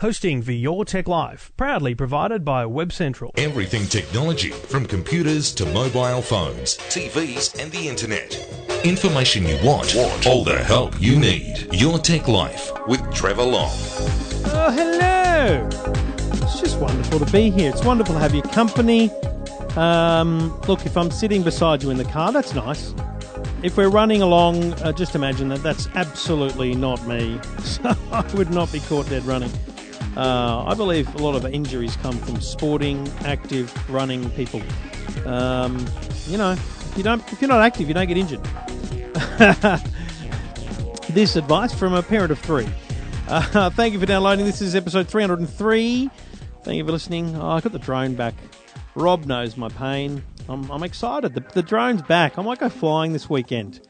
Hosting for Your Tech Life, proudly provided by Web Central. Everything technology, from computers to mobile phones, TVs, and the internet. Information you want, want. all the help you need. Your Tech Life with Trevor Long. Oh, hello! It's just wonderful to be here. It's wonderful to have your company. Um, look, if I'm sitting beside you in the car, that's nice. If we're running along, uh, just imagine that that's absolutely not me. So I would not be caught dead running. Uh, I believe a lot of injuries come from sporting, active, running people. Um, you know, if you don't, if you're not active, you don't get injured. this advice from a parent of three. Uh, thank you for downloading. This is episode 303. Thank you for listening. Oh, I got the drone back. Rob knows my pain. I'm, I'm excited. The, the drone's back. I might go flying this weekend.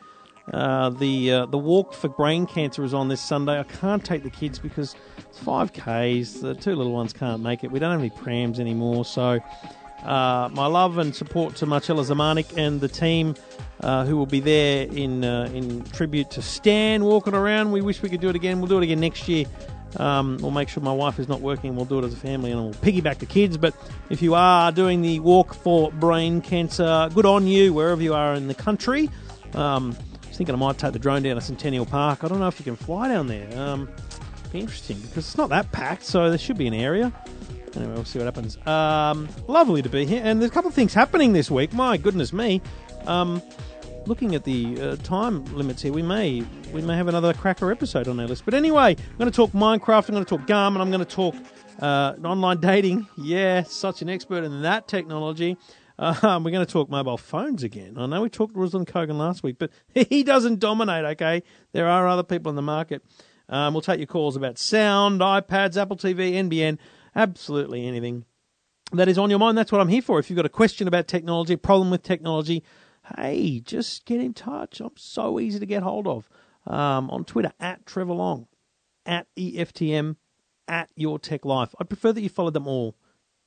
Uh, the uh, the walk for brain cancer is on this Sunday. I can't take the kids because it's five k's. The two little ones can't make it. We don't have any prams anymore. So, uh, my love and support to Marcella Zamanik and the team uh, who will be there in uh, in tribute to Stan walking around. We wish we could do it again. We'll do it again next year. Um, we'll make sure my wife is not working. We'll do it as a family and we'll piggyback the kids. But if you are doing the walk for brain cancer, good on you wherever you are in the country. Um, thinking I might take the drone down to Centennial Park. I don't know if you can fly down there. Um, be interesting because it's not that packed, so there should be an area. Anyway, we'll see what happens. Um, lovely to be here, and there's a couple of things happening this week. My goodness me! Um, looking at the uh, time limits here, we may we may have another cracker episode on our list. But anyway, I'm going to talk Minecraft. I'm going to talk Garmin. And I'm going to talk uh, online dating. Yeah, such an expert in that technology. Um, we're going to talk mobile phones again. I know we talked Ruslan Kogan last week, but he doesn't dominate, okay? There are other people in the market. Um, we'll take your calls about sound, iPads, Apple TV, NBN, absolutely anything that is on your mind. That's what I'm here for. If you've got a question about technology, a problem with technology, hey, just get in touch. I'm so easy to get hold of. Um, on Twitter, at Trevor Long, at EFTM, at Your Tech Life. I'd prefer that you followed them all,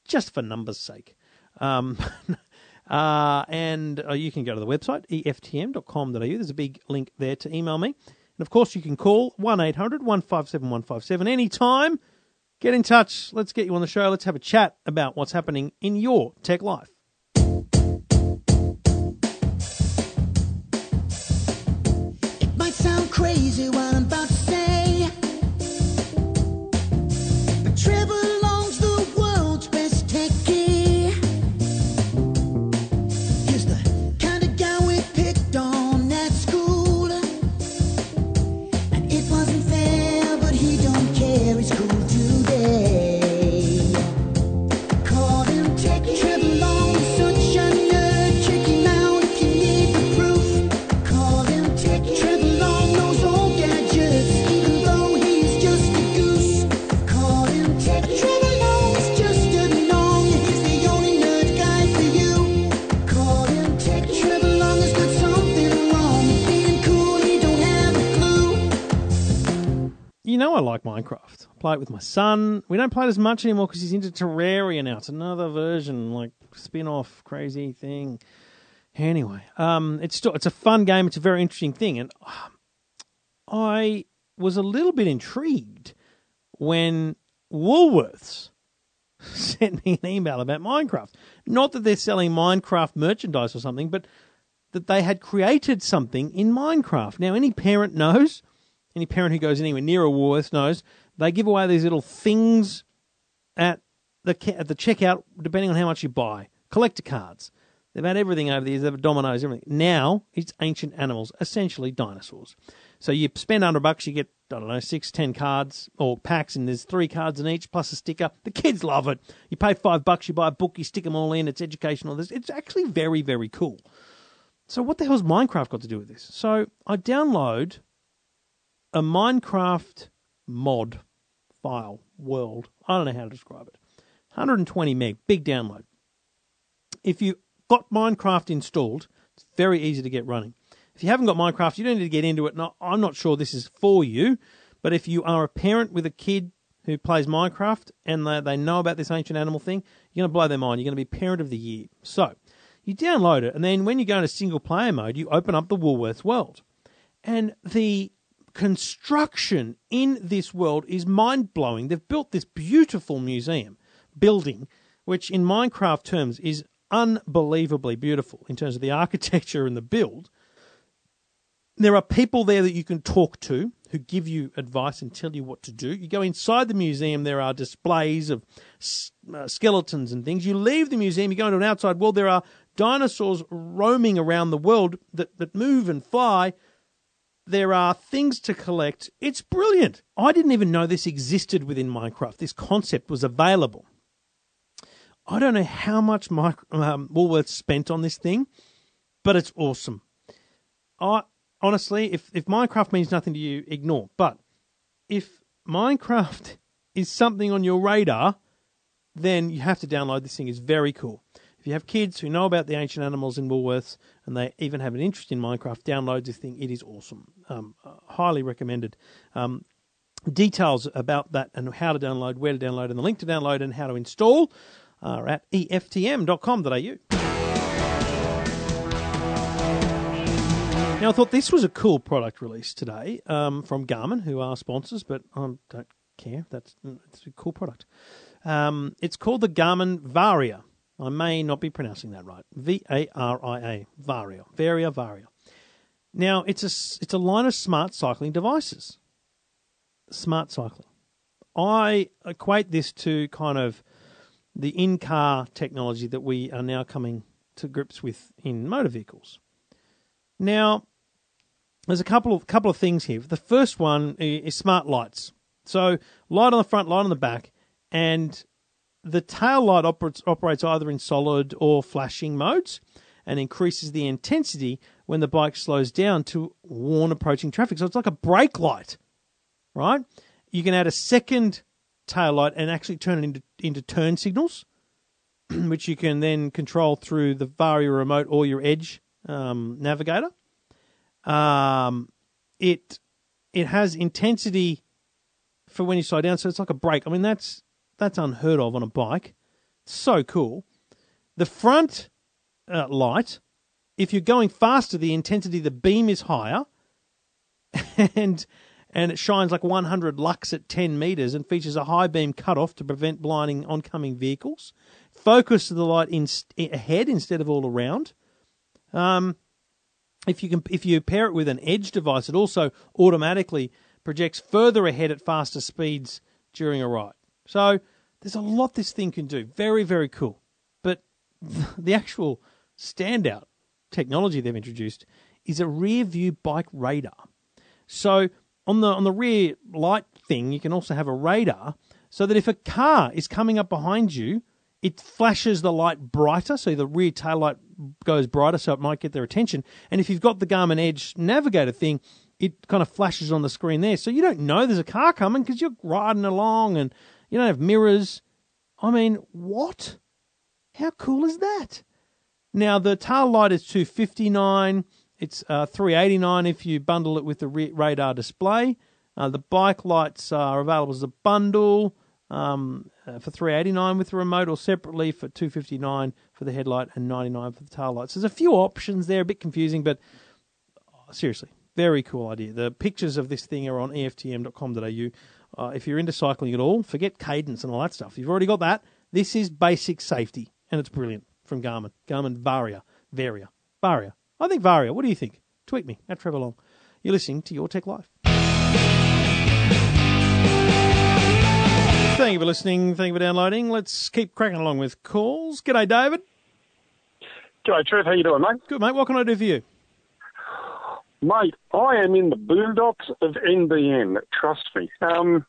just for numbers' sake. Um, uh, and uh, you can go to the website, eftm.com.au. There's a big link there to email me. And of course, you can call 1 800 157 157 anytime. Get in touch. Let's get you on the show. Let's have a chat about what's happening in your tech life. Crazy know I like Minecraft. I play it with my son. We don't play it as much anymore because he's into Terraria now. It's another version, like spin-off, crazy thing. Anyway, um, it's still it's a fun game. It's a very interesting thing, and um, I was a little bit intrigued when Woolworths sent me an email about Minecraft. Not that they're selling Minecraft merchandise or something, but that they had created something in Minecraft. Now, any parent knows, any parent who goes anywhere near a Woolworths knows, they give away these little things at the at the checkout, depending on how much you buy. Collector cards. They've had everything over the years. They've had dominoes, everything. Now it's ancient animals, essentially dinosaurs. So you spend hundred bucks, you get I don't know six, ten cards or packs, and there's three cards in each plus a sticker. The kids love it. You pay five bucks, you buy a book, you stick them all in. It's educational. It's actually very very cool. So what the hell's Minecraft got to do with this? So I download a Minecraft mod file world. I don't know how to describe it. 120 meg, big download. If you've got Minecraft installed, it's very easy to get running. If you haven't got Minecraft, you don't need to get into it. No, I'm not sure this is for you, but if you are a parent with a kid who plays Minecraft and they, they know about this ancient animal thing, you're going to blow their mind. You're going to be parent of the year. So you download it, and then when you go into single player mode, you open up the Woolworths world. And the construction in this world is mind blowing. They've built this beautiful museum building, which in Minecraft terms is unbelievably beautiful in terms of the architecture and the build. There are people there that you can talk to who give you advice and tell you what to do. You go inside the museum, there are displays of uh, skeletons and things. You leave the museum, you go into an outside world, there are dinosaurs roaming around the world that, that move and fly. There are things to collect. It's brilliant. I didn't even know this existed within Minecraft. This concept was available. I don't know how much my, um, Woolworths spent on this thing, but it's awesome. I honestly, if if Minecraft means nothing to you, ignore. But if Minecraft is something on your radar, then you have to download this thing. It's very cool. You have kids who know about the ancient animals in Woolworths and they even have an interest in Minecraft, download this thing. It is awesome. Um, uh, highly recommended. Um, details about that and how to download, where to download, and the link to download and how to install are at eftm.com.au. Now, I thought this was a cool product release today um, from Garmin, who are sponsors, but I don't care. That's it's a cool product. Um, it's called the Garmin Varia. I may not be pronouncing that right. V A R I A Varia, Varia, Varia. Now, it's a it's a line of smart cycling devices. Smart cycling. I equate this to kind of the in-car technology that we are now coming to grips with in motor vehicles. Now, there's a couple of couple of things here. The first one is smart lights. So, light on the front, light on the back, and the tail light operates, operates either in solid or flashing modes and increases the intensity when the bike slows down to warn approaching traffic. So it's like a brake light, right? You can add a second tail light and actually turn it into, into turn signals, which you can then control through the Varia remote or your Edge um, navigator. Um, it it has intensity for when you slow down, so it's like a brake. I mean, that's that's unheard of on a bike. So cool. The front uh, light, if you're going faster, the intensity, the beam is higher, and and it shines like 100 lux at 10 meters and features a high beam cutoff to prevent blinding oncoming vehicles. Focus of the light in, ahead instead of all around. Um, if you can, if you pair it with an edge device, it also automatically projects further ahead at faster speeds during a ride. So there's a lot this thing can do. Very, very cool. But the actual standout technology they've introduced is a rear view bike radar. So on the on the rear light thing, you can also have a radar so that if a car is coming up behind you, it flashes the light brighter, so the rear tail light goes brighter, so it might get their attention. And if you've got the Garmin Edge navigator thing, it kind of flashes on the screen there, so you don't know there's a car coming because you're riding along and you don't have mirrors. I mean, what? How cool is that? Now the tail light is two fifty nine. It's uh, three eighty nine if you bundle it with the radar display. Uh, the bike lights are available as a bundle um, uh, for three eighty nine with the remote, or separately for two fifty nine for the headlight and ninety nine for the tail lights. There's a few options there, a bit confusing, but oh, seriously, very cool idea. The pictures of this thing are on eftm.com.au. Uh, if you're into cycling at all, forget cadence and all that stuff. You've already got that. This is basic safety, and it's brilliant from Garmin. Garmin Varia. Varia. Varia. I think Varia. What do you think? Tweet me at Trevor Long. You're listening to Your Tech Life. Thank you for listening. Thank you for downloading. Let's keep cracking along with calls. G'day, David. G'day, Trev. How you doing, mate? Good, mate. What can I do for you? Mate, I am in the boondocks of NBN. Trust me. Um,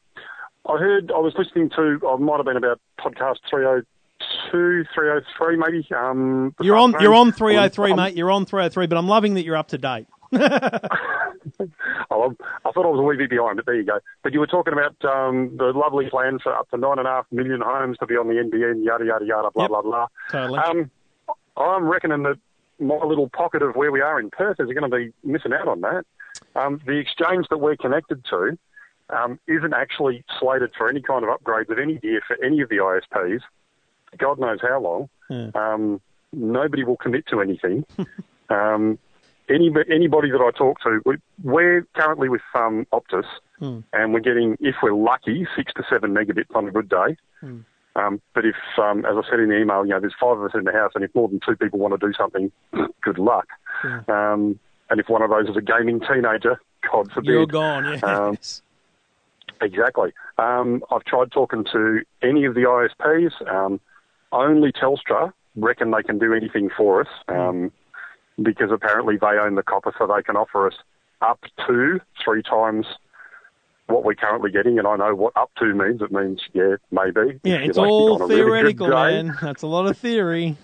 I heard, I was listening to, I might have been about podcast 302, 303 maybe. Um, You're on. afternoon. You're on 303, I'm- mate. You're on 303. But I'm loving that you're up to date. Oh, I thought I was a wee bit behind, but there you go. But you were talking about um, the lovely plan for up to nine and a half million homes to be on the NBN, yada, yada, yada, blah, Yep. blah, blah. Totally. Um, I'm reckoning that my little pocket of where we are in Perth is going to be missing out on that. Um, the exchange that we're connected to um, isn't actually slated for any kind of upgrades of any gear for any of the ISPs. God knows how long. Yeah. Um, nobody will commit to anything. um, any, anybody that I talk to, we, we're currently with um, Optus, and we're getting, if we're lucky, six to seven megabits on a good day. Um, but if, um, as I said in the email, you know, there's five of us in the house, and if more than two people want to do something, good luck. Um, and if one of those is a gaming teenager, God forbid. You're gone. Yes. Um, Exactly. Um, I've tried talking to any of the ISPs. Um, only Telstra reckon they can do anything for us um, because apparently they own the copper, so they can offer us up to three times what we're currently getting. And I know what up to means. It means, yeah, maybe. yeah, it's lucky all really theoretical, day. man. That's a lot of theory.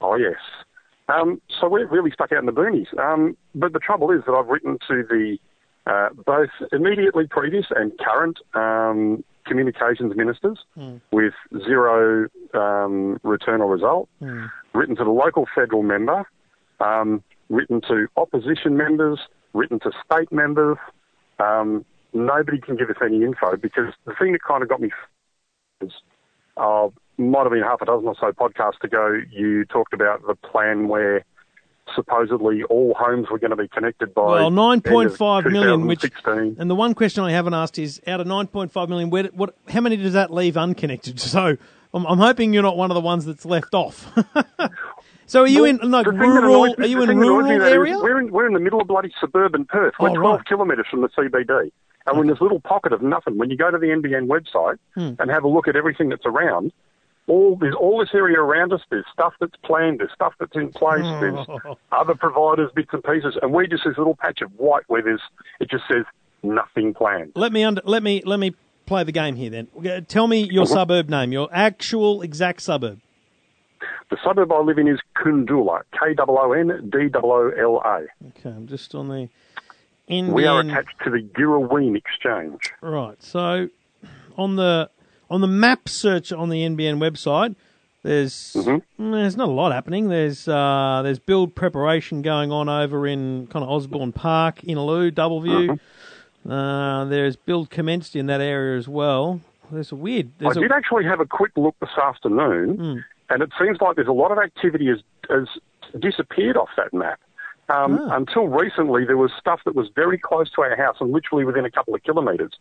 Oh, yes. Um, so we're really stuck out in the boonies. Um, but the trouble is that I've written to the uh, both immediately previous and current um, communications ministers with zero um, return or result, written to the local federal member, um, written to opposition members, written to state members. Um, nobody can give us any info because the thing that kind of got me is uh, might have been half a dozen or so podcasts ago, you talked about the plan where supposedly all homes were going to be connected by Well, nine point five million, which 2016. and the one question I haven't asked is out of nine point five million, where what how many does that leave unconnected? So I'm, I'm hoping you're not one of the ones that's left off. so are you in like The thing that rural? me- Are you in thing that annoys me rural it is area? We're in, we're in the middle of bloody suburban Perth. We're Oh, 12 right. kilometres from the CBD. And in this little pocket of nothing. When you go to the NBN website Hmm. and have a look at everything that's around, all there's all this area around us. There's stuff that's planned. There's stuff that's in place. There's other providers, bits and pieces, and we're just this little patch of white where there's it just says nothing planned. Let me under, let me let me play the game here. Then Uh, tell me your Uh-huh. suburb name, your actual exact suburb. The suburb I live in is Koondoola, K O O N D O O L A. Okay, I'm just on the Indian. We are attached to the Girrawheen Exchange. Right. So on the on the map search on the NBN website, there's Mm-hmm. mm, there's not a lot happening. There's uh, there's build preparation going on over in kind of Osborne Park, Innaloo, Doubleview. Mm-hmm. Uh, there's build commenced in that area as well. There's a weird. There's I a, did actually have a quick look this afternoon, Hmm. and it seems like there's a lot of activity has, has disappeared off that map. Um, Ah. Until recently, there was stuff that was very close to our house and literally within a couple of kilometres.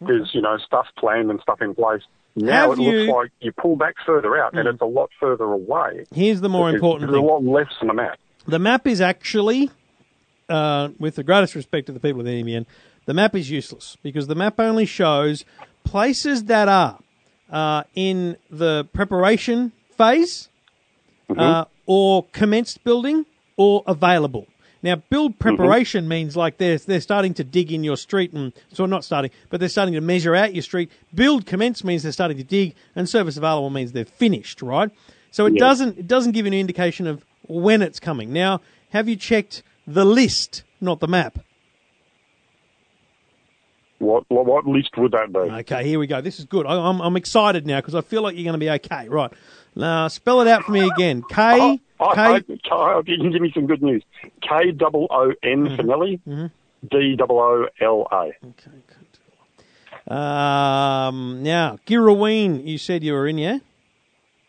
There's, you know, stuff planned and stuff in place. Now Have it you- looks like you pull back further out and it's a lot further away. here's the more There's- important There's thing. a lot less on the map. The map is actually, uh, with the greatest respect to the people of the NBN, the map is useless because the map only shows places that are uh, in the preparation phase uh, or commenced building or available. Now, build mm-hmm. preparation means like they're, they're starting to dig in your street and so not starting, but they're starting to measure out your street. Build commence means they're starting to dig, and service available means they're finished, right? So it doesn't it doesn't give you an indication of when it's coming. Now, have you checked the list, not the map? What, what, what list would that be? Okay, here we go. This is good. I, I'm, I'm excited now because I feel like you're going to be okay. Right. Now, spell it out for me again. K. Oh. Oh, K. I, I, you can give me some good news. K double O N Mm-hmm. for Nelly, D double O L A. Okay, good. Um, now, Girrawheen, you said you were in, yeah?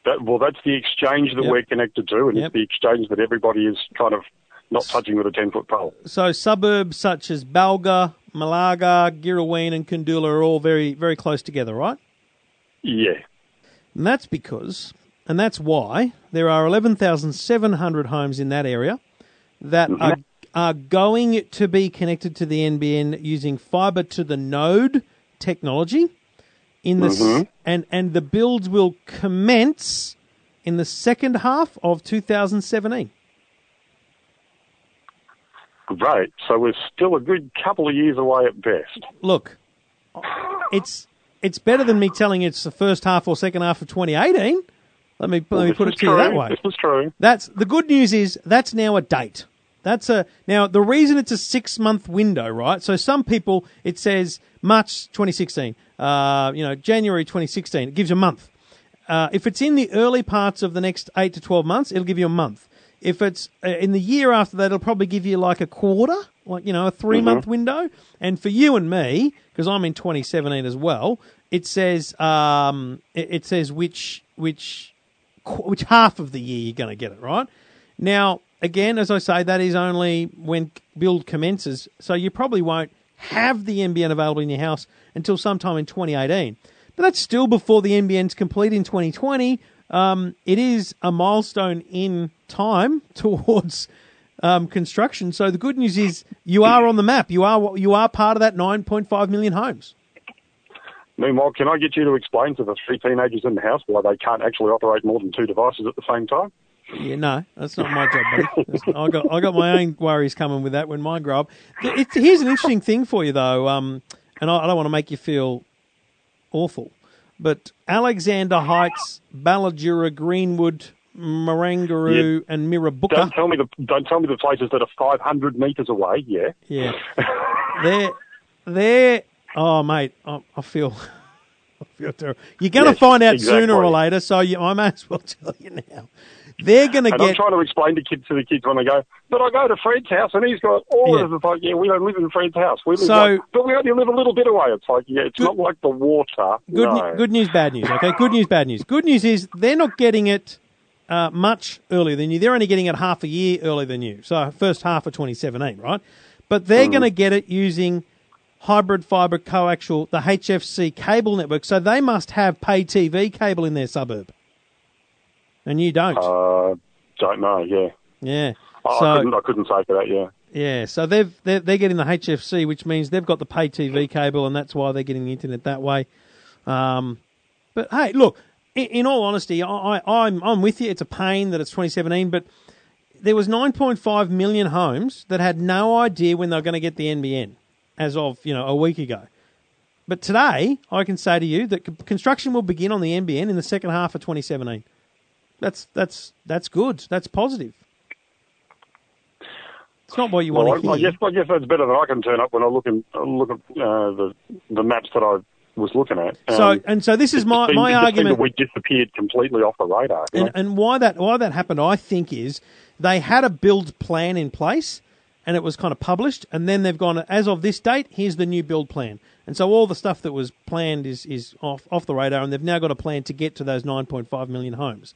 That, well, that's the exchange that Yep. we're connected to, and Yep. it's the exchange that everybody is kind of not touching with a 10 foot pole. So suburbs such as Balga, Malaga, Girrawheen, and Koondoola are all very, very close together, right? Yeah. And that's because, and that's why, there are 11,700 homes in that area that mm-hmm. are, are going to be connected to the NBN using fibre to the node technology. In the s mm-hmm. and and the builds will commence in the second half of 2017. Great. So we're still a good couple of years away at best. Look, it's it's better than me telling you it's the first half or second half of 2018. Let me let me This put it to you that way. This is true. That's the good news is that's now a date. That's a now the reason it's a six month window, right? So some people it says March 2016, uh, you know January 2016. It gives you a month. Uh, if it's in the early parts of the next eight to 12 months, it'll give you a month. If it's uh, in the year after that, it'll probably give you like a quarter, like you know a three month window. And for you and me, because I'm in 2017 as well, it says um, it, it says which which which half of the year you're going to get it right. Now, again, as I say, that is only when build commences. So you probably won't have the NBN available in your house until sometime in 2018. But that's still before the NBN's complete in 2020. Um, it is a milestone in time towards um, construction. So the good news is you are on the map. You are you are part of that 9.5 million homes. Meanwhile, can I get you to explain to the three teenagers in the house why they can't actually operate more than two devices at the same time? Yeah, no, that's not my job, buddy. I got I got my own worries coming with that when mine grow up. It, here's an interesting thing for you though, um, and I, I don't want to make you feel awful, but Alexander Heights, Ballajura, Greenwood, Marangaroo, and Mirrabooka. Don't tell me the don't tell me the places that are 500 metres away. Yeah, Yeah, they're they're. Oh, mate, I, I feel. I feel terrible. You're going to Yes, find out sooner or later, so you, I may as well tell you now. They're going to get. I'm trying to explain to kids to the kids when they go, but I go to Fred's house and he's got all Yeah. of the like, yeah, we don't live in Fred's house. We live So- like, but we only live a little bit away. It's like, yeah, it's Good- not like the water. Good, no. good news, bad news. Okay, good news, bad news. Good news is they're not getting it uh, much earlier than you. They're only getting it half a year earlier than you. So first half of 2017, right? But they're going to get it using hybrid fibre coaxial, the HFC cable network. So they must have pay TV cable in their suburb, and you don't. Uh, don't know. Yeah, yeah. I, so I couldn't. I couldn't say for that. Yeah. yeah, so they've they're, they're getting the HFC, which means they've got the pay TV cable, and that's why they're getting the internet that way. Um, but hey, look, in, in all honesty, I, I, I'm I'm with you. It's a pain that it's 2017, but there was 9.5 million homes that had no idea when they were going to get the NBN, as of you know a week ago. But today, I can say to you that construction will begin on the NBN in the second half of 2017. That's that's that's good. That's positive. It's not what you Well, want I, to I hear. guess I guess that's better than I can turn up when I look in, look at uh, the the maps that I was looking at. So Um, and so this is my, seemed- my argument, that we disappeared completely off the radar. and, and why that why that happened, I think, is they had a build plan in place, and it was kind of published, and then they've gone as of this date, here's the new build plan, and so all the stuff that was planned is is off off the radar, and they've now got a plan to get to those 9.5 million homes.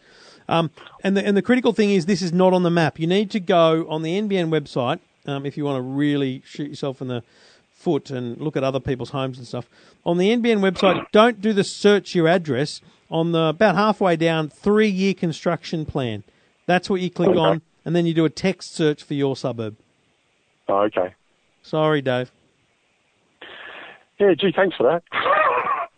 Um, and the and the critical thing is this is not on the map. You need to go on the NBN website um, if you want to really shoot yourself in the foot and look at other people's homes and stuff. On the NBN website, don't do the search your address. On the about halfway down, three year construction plan. That's what you click on, and then you do a text search for your suburb. Oh, okay. Sorry, Dave. Yeah. Gee, thanks for that.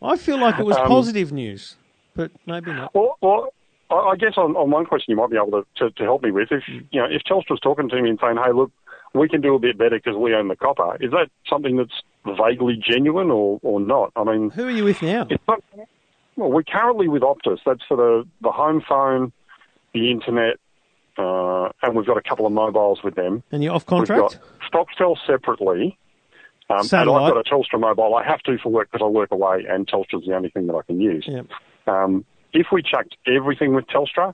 I feel like it was Um, positive news, but maybe not. Well, well I guess on, on one question you might be able to, to, to help me with, if you know, if Telstra's talking to me and saying, "Hey, look, we can do a bit better because we own the copper," is that something that's vaguely genuine or, or not? I mean, Who are you with now? not. Well, we're currently with Optus. That's for the the home phone, the internet, uh, and we've got a couple of mobiles with them. And you're off contract. We've got Foxtel separately. Um, and I've got a Telstra mobile. I have to for work because I work away, and Telstra's the only thing that I can use. Yeah. Um, if we chucked everything with Telstra,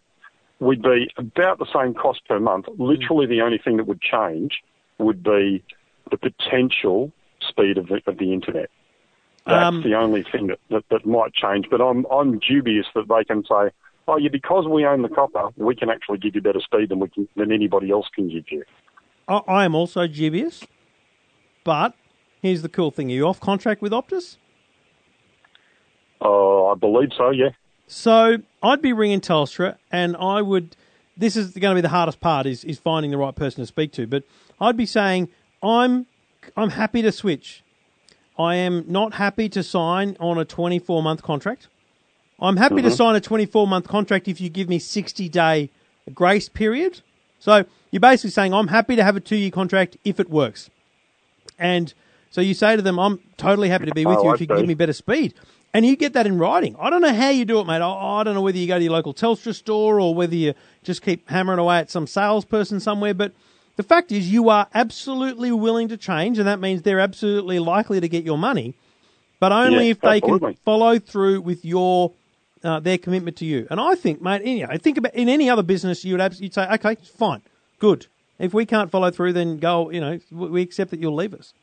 we'd be about the same cost per month. Literally, the only thing that would change would be the potential speed of the, of the internet. That's Um, the only thing that, that, that might change. But I'm I'm dubious that they can say, oh yeah, because we own the copper, we can actually give you better speed than we can than anybody else can give you. I, I am also dubious, but here's the cool thing: are you off contract with Optus? Oh, I believe so. Yeah. So I'd be ringing Telstra, and I would. This is going to be the hardest part: is is finding the right person to speak to. But I'd be saying, I'm I'm happy to switch. I am not happy to sign on a 24 month contract. I'm happy to mm-hmm. sign a 24 month contract if you give me 60 day grace period. So you're basically saying I'm happy to have a two year contract if it works. And so you say to them, I'm totally happy to be with Oh, you I if you can see. give me better speed. And you get that in writing. I don't know how you do it, mate. I, I don't know whether you go to your local Telstra store or whether you just keep hammering away at some salesperson somewhere. But the fact is, you are absolutely willing to change, and that means they're absolutely likely to get your money, but only Yeah, if they absolutely. can follow through with your uh, their commitment to you. And I think, mate, you know, think about in any other business, you would abs- you'd say, okay, fine, good. If we can't follow through, then go. You know, we accept that you'll leave us.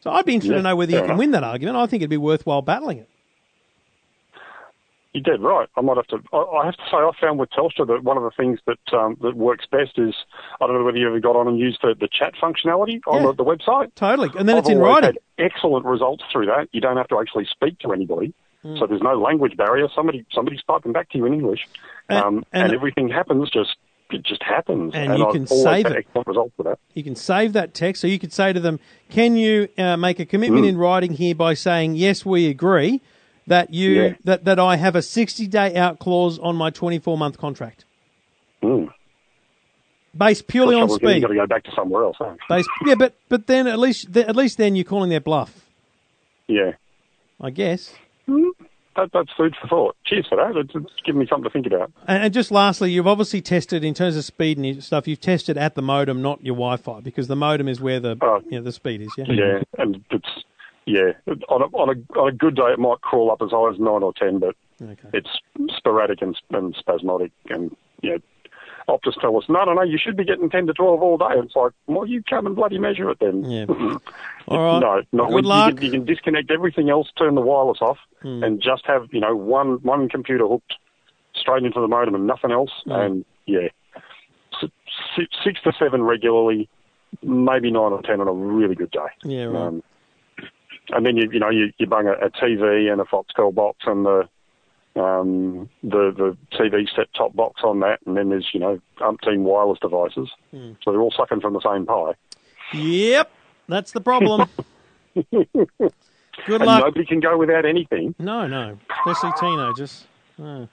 So I'd be interested Yeah, to know whether you can enough. win that argument. I think it'd be worthwhile battling it. you're dead right. I might have to. I, I have to say, I found with Telstra that one of the things that um, that works best is I don't know whether you ever got on and used the, the chat functionality on Yeah. the, the website. Totally. And then I've it's in writing. excellent results through that. You don't have to actually speak to anybody, So there's no language barrier. Somebody somebody's typing back to you in English, And- um, and- and, everything happens just it just happens. And you I've can save it. results with that. You can save that text. So you could say to them, "Can you uh, make a commitment Mm. in writing here by saying yes, we agree that you Yeah. that, that I have a sixty day out clause on my twenty four month contract, Mm. based purely on You've speed." got to go back to somewhere else. Huh? Based, yeah, but but then at least at least then you're calling their bluff, Yeah. I guess. Mm-hmm. That, that's food for thought. Cheers for that. It's, it's given me something to think about. And, and just lastly, you've obviously tested in terms of speed and stuff. You've tested at the modem, not your Wi-Fi, because the modem is where the Oh. you know, the speed is. Yeah. Yeah, and it's yeah on a, on a on a good day it might crawl up as high as nine or ten, but Okay. it's sporadic and, and spasmodic, and you know. Optus tell us, no, no, no, you should be getting 10 to 12 all day. It's like, well, you come and bloody measure it then. Yeah. All right. No, no. Good luck. You can, you can disconnect everything else, turn the wireless off, Hmm. and just have you know one one computer hooked straight into the modem and nothing else. Hmm. And yeah, six, six to seven regularly, maybe nine or ten on a really good day. Yeah, right. Um, and then you you know you, you bung a, a TV and a Foxtel box and the um, the the TV set top box on that, and then there's you know umpteen wireless devices, Hmm. so they're all sucking from the same pie. Yep, that's the problem. Good and luck. nobody can go without anything. No, no, especially teenagers. No.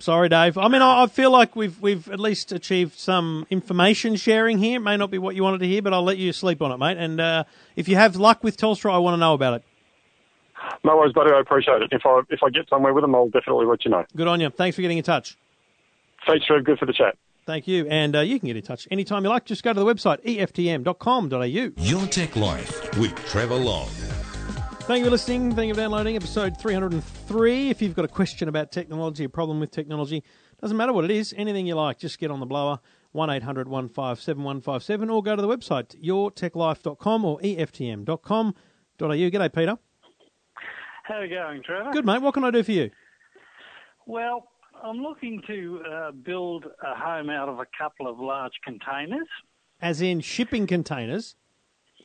Sorry, Dave. I mean, I, I feel like we've we've at least achieved some information sharing here. It may not be what you wanted to hear, but I'll let you sleep on it, mate. And uh, if you have luck with Telstra, I want to know about it. No worries, buddy. I appreciate it. If I if I get somewhere with them, I'll definitely let you know. Good on you. Thanks for getting in touch. Thanks, Trev. Good for the chat. Thank you. And uh, you can get in touch anytime you like. Just go to the website, eftm.com.au. Your Tech Life with Trevor Long. Thank you for listening. Thank you for downloading episode 303. If you've got a question about technology, a problem with technology, doesn't matter what it is, anything you like, just get on the blower, 1 800 157 157, or go to the website, yourtechlife.com or eftm.com.au. G'day, Peter. How are you going, Trevor? Good, mate. What can I do for you? Well, I'm looking to uh, build a home out of a couple of large containers. As in shipping containers.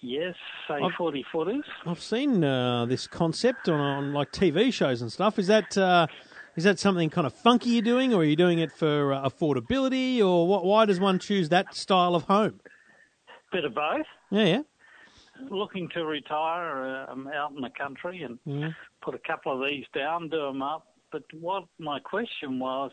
Yes, say I've- 40 footers. I've seen uh, this concept on, on like TV shows and stuff. Is that uh, is that something kind of funky you're doing, or are you doing it for uh, affordability, or what? Why does one choose that style of home? Bit of both. Yeah, yeah. Looking to retire um, out in the country and Mm-hmm. put a couple of these down, do them up. But what my question was,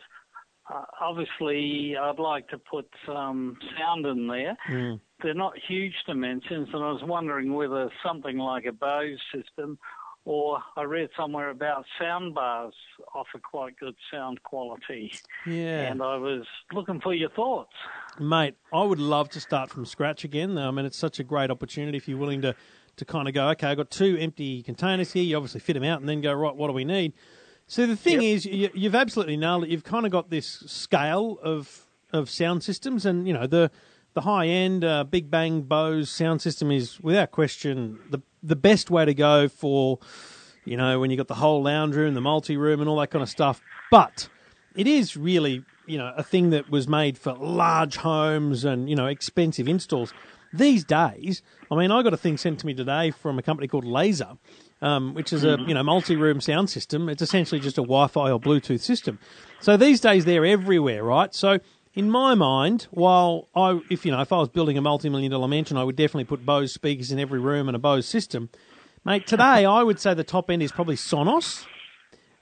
uh, obviously, I'd like to put some sound in there. Mm. They're not huge dimensions, and I was wondering whether something like a Bose system, or I read somewhere about sound bars offer quite good sound quality. Yeah. And I was looking for your thoughts. Mate, I would love to start from scratch again. I mean, it's such a great opportunity if you're willing to, to kind of go, okay, I've got two empty containers here. You obviously fit them out and then go, right, what do we need? So the thing is, you, you've absolutely nailed it. You've kind of got this scale of of sound systems, and you know the the high end uh, Big Bang Bose sound system is without question the the best way to go for you know when you've got the whole lounge room, the multi room, and all that kind of stuff. But it is really you know a thing that was made for large homes and you know expensive installs. These days, I mean, I got a thing sent to me today from a company called Laser, um, which is a you know multi-room sound system. It's essentially just a Wi-Fi or Bluetooth system. So these days they're everywhere, right? So in my mind, while I, if you know, if I was building a multi-million dollar mansion, I would definitely put Bose speakers in every room and a Bose system. Mate, today I would say the top end is probably Sonos.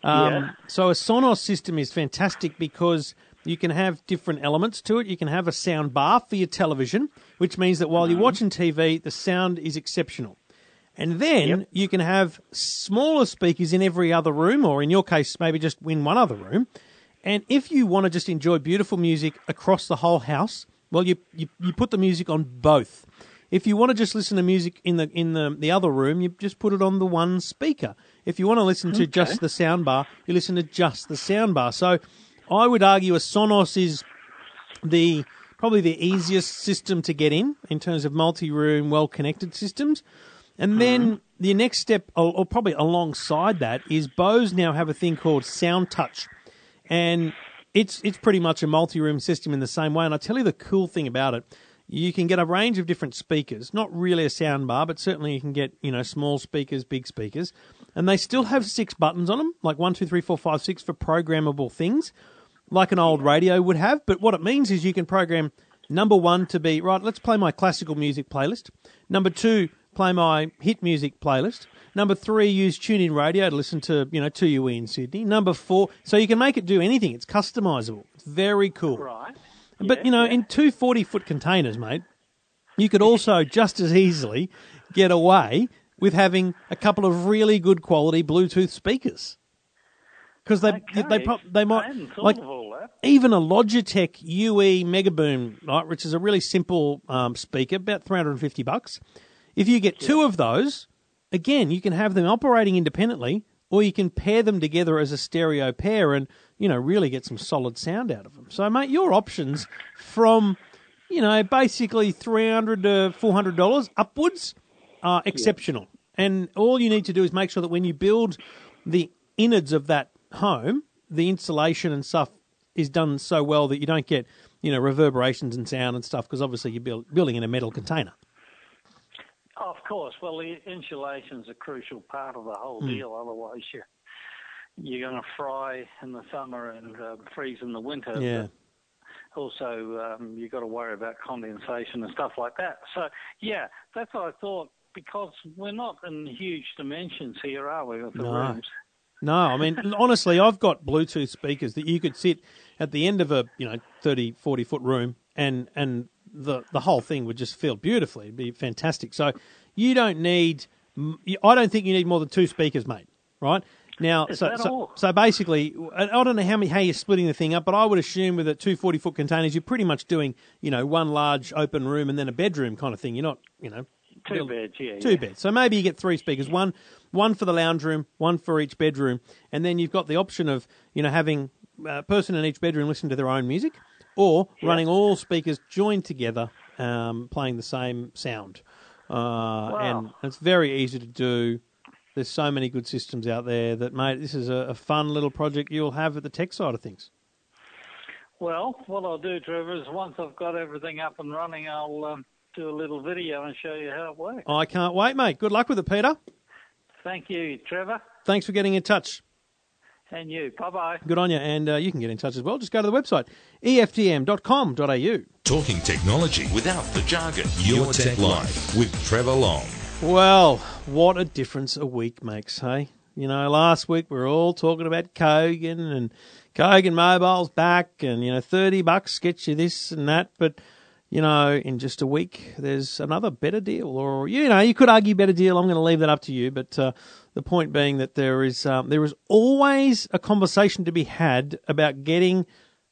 Um, Yeah. So a Sonos system is fantastic because you can have different elements to it. You can have a sound bar for your television, which means that while you're watching TV, the sound is exceptional. And then you can have smaller speakers in every other room, or in your case, maybe just in one other room. And if you want to just enjoy beautiful music across the whole house, well, you, you, you put the music on both. If you want to just listen to music in the in the, the other room, you just put it on the one speaker. If you want to listen to just the sound bar, you listen to just the sound bar. So I would argue a Sonos is the probably the easiest system to get in in terms of multi-room, well-connected systems. And then hmm. the next step, or, or probably alongside that, is Bose now have a thing called Sound Touch, and it's it's pretty much a multi-room system in the same way. And I tell you the cool thing about it, you can get a range of different speakers. Not really a sound bar, but certainly you can get you know small speakers, big speakers, and they still have six buttons on them, like one, two, three, four, five, six for programmable things, like an old radio would have. But what it means is you can program number one to be right. Let's play my classical music playlist. Number two, play my hit music playlist. Number three, use TuneIn Radio to listen to, you know, 2UE in Sydney. Number four, so you can make it do anything. It's customizable. It's very cool. Right. But, Yeah, you know, yeah. in two 40 foot containers, mate, you could also just as easily get away with having a couple of really good quality Bluetooth speakers. Because they, Okay. they, pro- they might, like, of all that. even a Logitech UE Megaboom, right, which is a really simple um, speaker, about 350 bucks. If you get two of those, again, you can have them operating independently, or you can pair them together as a stereo pair and, you know, really get some solid sound out of them. So, mate, your options from, you know, basically 300 to $400 upwards are exceptional. And all you need to do is make sure that when you build the innards of that home, the insulation and stuff is done so well that you don't get, you know, reverberations and sound and stuff because obviously you're build, building in a metal container. Of course. Well, the insulation's a crucial part of the whole Hmm. deal. Otherwise, you you're going to fry in the summer and uh, freeze in the winter. Yeah. Also, um, you've got to worry about condensation and stuff like that. So, yeah, that's what I thought. Because we're not in huge dimensions here, are we, with the No. rooms? No, I mean, honestly, I've got Bluetooth speakers that you could sit at the end of a, you know, 30, 40 foot room and, and the, the whole thing would just feel beautifully. It'd be fantastic. So you don't need, I don't think you need more than two speakers, mate, right? Now, Is so, so, so basically, I don't know how many, how you're splitting the thing up, but I would assume with a two 40 foot containers, you're pretty much doing, you know, one large open room and then a bedroom kind of thing. You're not, you know, Two beds, yeah. Two yeah. beds. So maybe you get three speakers, one one for the lounge room, one for each bedroom, and then you've got the option of you know having a person in each bedroom listen to their own music, or running all speakers joined together, um, playing the same sound. Uh, And it's very easy to do. There's so many good systems out there that, mate, this is a, a fun little project you'll have at the tech side of things. Well, what I'll do, Trevor, is once I've got everything up and running, I'll um, do a little video and show you how it works. I can't wait, mate. Good luck with it, Peter. Thank you, Trevor, Thanks for getting in touch. And you. Bye bye. Good on you. And uh, you can get in touch as well. Just go to the website, eftm.com.au. Talking technology without the jargon. Your Tech Life with Trevor Long. Well, what a difference a week makes, hey? You know, last week we were all talking about Kogan and Kogan Mobile's back and, you know, 30 bucks gets you this and that. But, you know, in just a week, there's another better deal. Or, you know, you could argue better deal. I'm going to leave that up to you. But uh, the point being that there is, um, there is always a conversation to be had about getting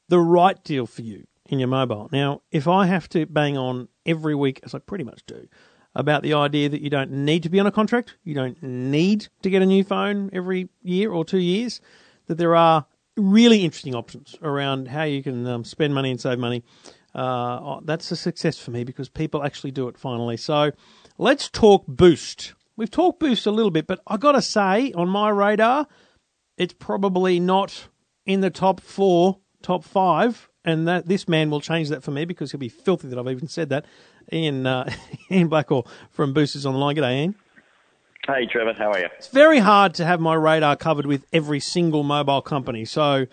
the right deal for you in your mobile. Now, if I have to bang on every week, as I pretty much do, about the idea that you don't need to be on a contract, you don't need to get a new phone every year or two years, that there are really interesting options around how you can um, spend money and save money. Uh, that's a success for me because people actually do it finally. So let's talk Boost. We've talked Boost a little bit, but I got to say, on my radar, it's probably not in the top four, top five, and that this man will change that for me because he'll be filthy that I've even said that. Ian, uh, Ian Blackwell from Boosters Online. G'day, Ian. Hey, Trevor, how are you? It's very hard to have my radar covered with every single mobile company, so.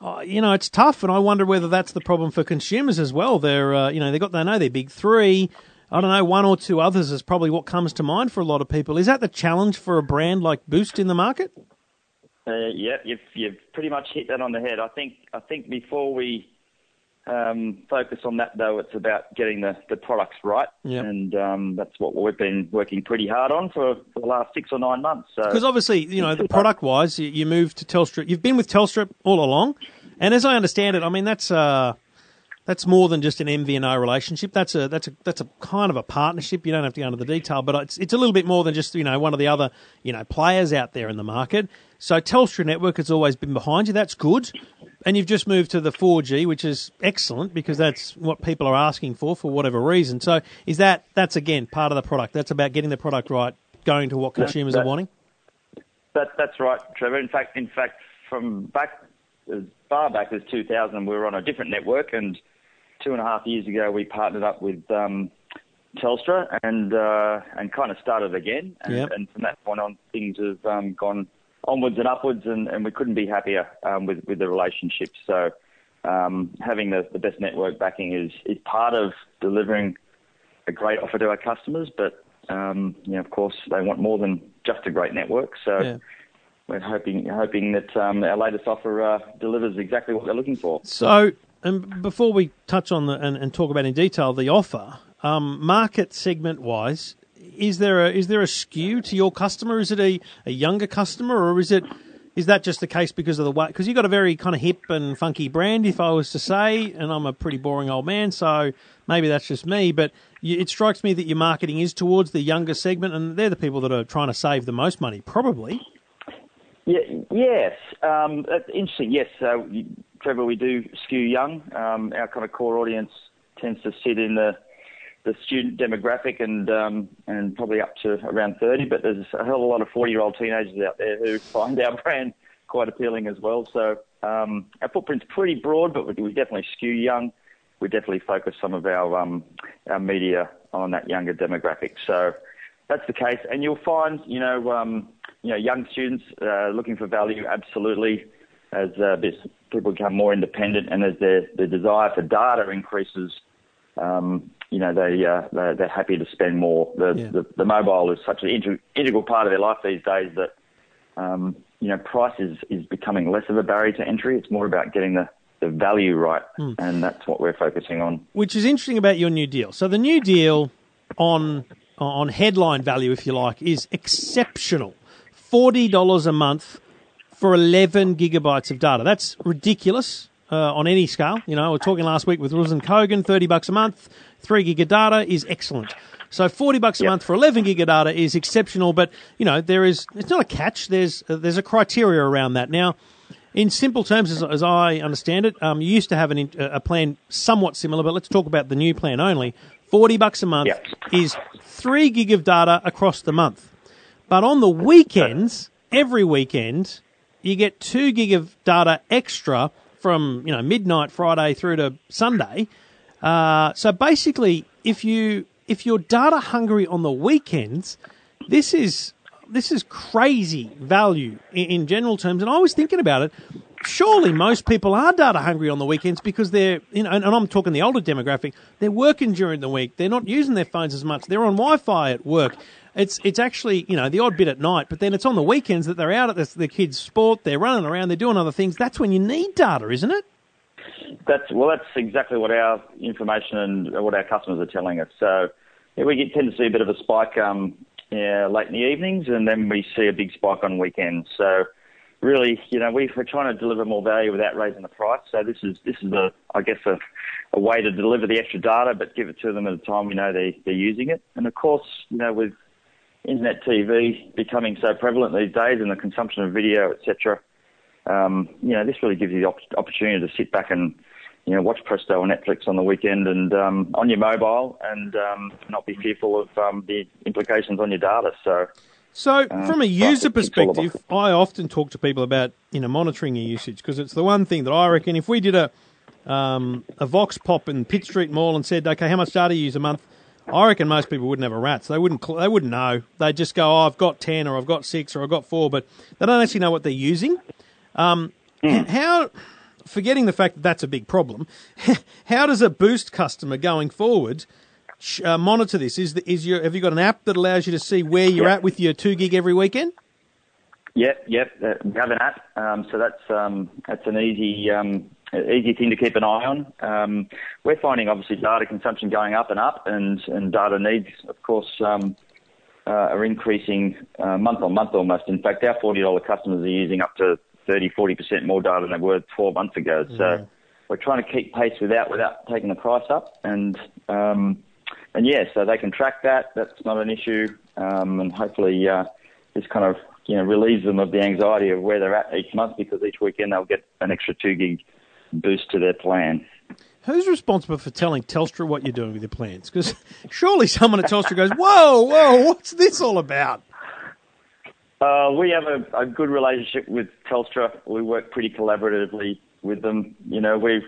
Uh, you know, it's tough, and I wonder whether that's the problem for consumers as well. They're, uh, you know, they got they know their big three. I don't know, one or two others is probably what comes to mind for a lot of people. Is that the challenge for a brand like Boost in the market? Uh, yeah, you've you've pretty much hit that on the head. I think I think before we um, focus on that though, it's about getting the, the products right, Yep. and um, that's what we've been working pretty hard on for, for the last six or nine months. So Because obviously, you know, the product wise, you, you moved to Telstra. You've been with Telstra all along, and as I understand it, I mean that's uh, that's more than just an MVNO relationship. That's a that's a that's a kind of a partnership. You don't have to go into the detail, but it's it's a little bit more than just you know one of the other you know players out there in the market. So Telstra Network has always been behind you. That's good, and you've just moved to the 4G, which is excellent because that's what people are asking for for whatever reason. So is that that's again part of the product? That's about getting the product right, going to what That- consumers that- are wanting. That, that's right, Trevor. In fact, in fact, from back as far back as 2000, we were on a different network, and two and a half years ago, we partnered up with um, Telstra and uh, and kind of started again. And, Yep. and from that point on, things have um, gone onwards and upwards, and, and we couldn't be happier um, with with the relationship. So. Um, having the, the best network backing is, is part of delivering a great offer to our customers, but um, you know, of course, they want more than just a great network. So Yeah. we're hoping hoping that um, our latest offer uh, delivers exactly what they're looking for. So, and before we touch on the and, and talk about in detail the offer, um, market segment wise, is there a is there a skew to your customer? Is it a, a younger customer, or is it is that just the case because of the way? Because you've got a very kind of hip and funky brand, if I was to say, and I'm a pretty boring old man, so maybe that's just me. But you, it strikes me that your marketing is towards the younger segment, and they're the people that are trying to save the most money, probably. Yeah, yes, um, interesting. Yes, so Trevor, we do skew young. Um, our kind of core audience tends to sit in the the student demographic and um, and probably up to around 30, but there's a hell of a lot of 40 year old teenagers out there who find our brand quite appealing as well. So um, our footprint's pretty broad, but we, we definitely skew young. We definitely focus some of our um, our media on that younger demographic. So that's the case, and you'll find you know um, you know young students uh, looking for value absolutely as uh, people become more independent and as their their desire for data increases um, you know, they, uh, they're, they're happy to spend more. The, Yeah. the, the mobile is such an integral, integral part of their life these days that, um, you know, price is, is becoming less of a barrier to entry. It's more about getting the, the value right, and that's what we're focusing on. which is interesting about your new deal. So the new deal on on headline value, if you like, is exceptional. Forty dollars a month for eleven gigabytes of data. That's ridiculous uh, on any scale. You know, we are talking last week with Ruslan Kogan, thirty bucks a month, three gig of data is excellent. So forty bucks a Yep. month for eleven gig of data is exceptional. But you know, there is it's not a catch. There's uh, there's a criteria around that now. In simple terms, as, as I understand it, um, you used to have an, a plan somewhat similar, but let's talk about the new plan only. Forty bucks a month Yep. is three gig of data across the month, but on the weekends, every weekend, you get two gig of data extra from you know midnight Friday through to Sunday. Uh, so basically, if you if you're data hungry on the weekends, this is this is crazy value in, in general terms. And I was thinking about it. Surely most people are data hungry on the weekends because they're you know, and, and I'm talking the older demographic. They're working during the week. They're not using their phones as much. They're on Wi-Fi at work. It's it's actually you know the odd bit at night, but then it's on the weekends that they're out at the, the kids' sport. They're running around. They're doing other things. That's when you need data, isn't it? That's well, that's exactly what our information and what our customers are telling us. So yeah, we get, tend to see a bit of a spike um, yeah, late in the evenings, and then we see a big spike on weekends. So really, you know, we, we're trying to deliver more value without raising the price. So this is this is a, I guess, a, a way to deliver the extra data, but give it to them at a time we know they they're using it. And of course, you know, with internet TV becoming so prevalent these days, and the consumption of video, etc. Um, you know, this really gives you the op- opportunity to sit back and you know watch Presto or Netflix on the weekend and um, on your mobile, and um, not be fearful of um, the implications on your data. So. So, from a user but it's all perspective, I often talk to people about you know monitoring your usage because it's the one thing that I reckon if we did a um, a Vox pop in Pitt Street Mall and said, okay, how much data you use a month, I reckon most people wouldn't have a rats. They wouldn't. They wouldn't know. They'd just go, oh, I've got ten, or I've got six, or I've got four, but they don't actually know what they're using. Um, h- How, forgetting the fact that that's a big problem, how does a Boost customer going forward? sh- Uh, monitor this. Is the, is your have you got an app that allows you to see where you're Yeah. at with your two gig every weekend? Yep, yep. Uh, we have an app, um, so that's um, that's an easy um, easy thing to keep an eye on. Um, we're finding obviously data consumption going up and up, and, and data needs, of course, um, uh, are increasing uh, month on month almost. In fact, our forty dollar customers are using up to 30, 40 percent more data than they were 12 months ago. So we're trying to keep pace without without taking the price up, and um, and yeah, so they can track that. That's not an issue, um, and hopefully uh, this kind of you know relieves them of the anxiety of where they're at each month because each weekend they'll get an extra two gig boost to their plan. Who's responsible for telling Telstra what you're doing with your plans? Because surely someone at Telstra goes, "Whoa, whoa, what's this all about?" Uh, we have a, a good relationship with Telstra. We work pretty collaboratively with them. You know, we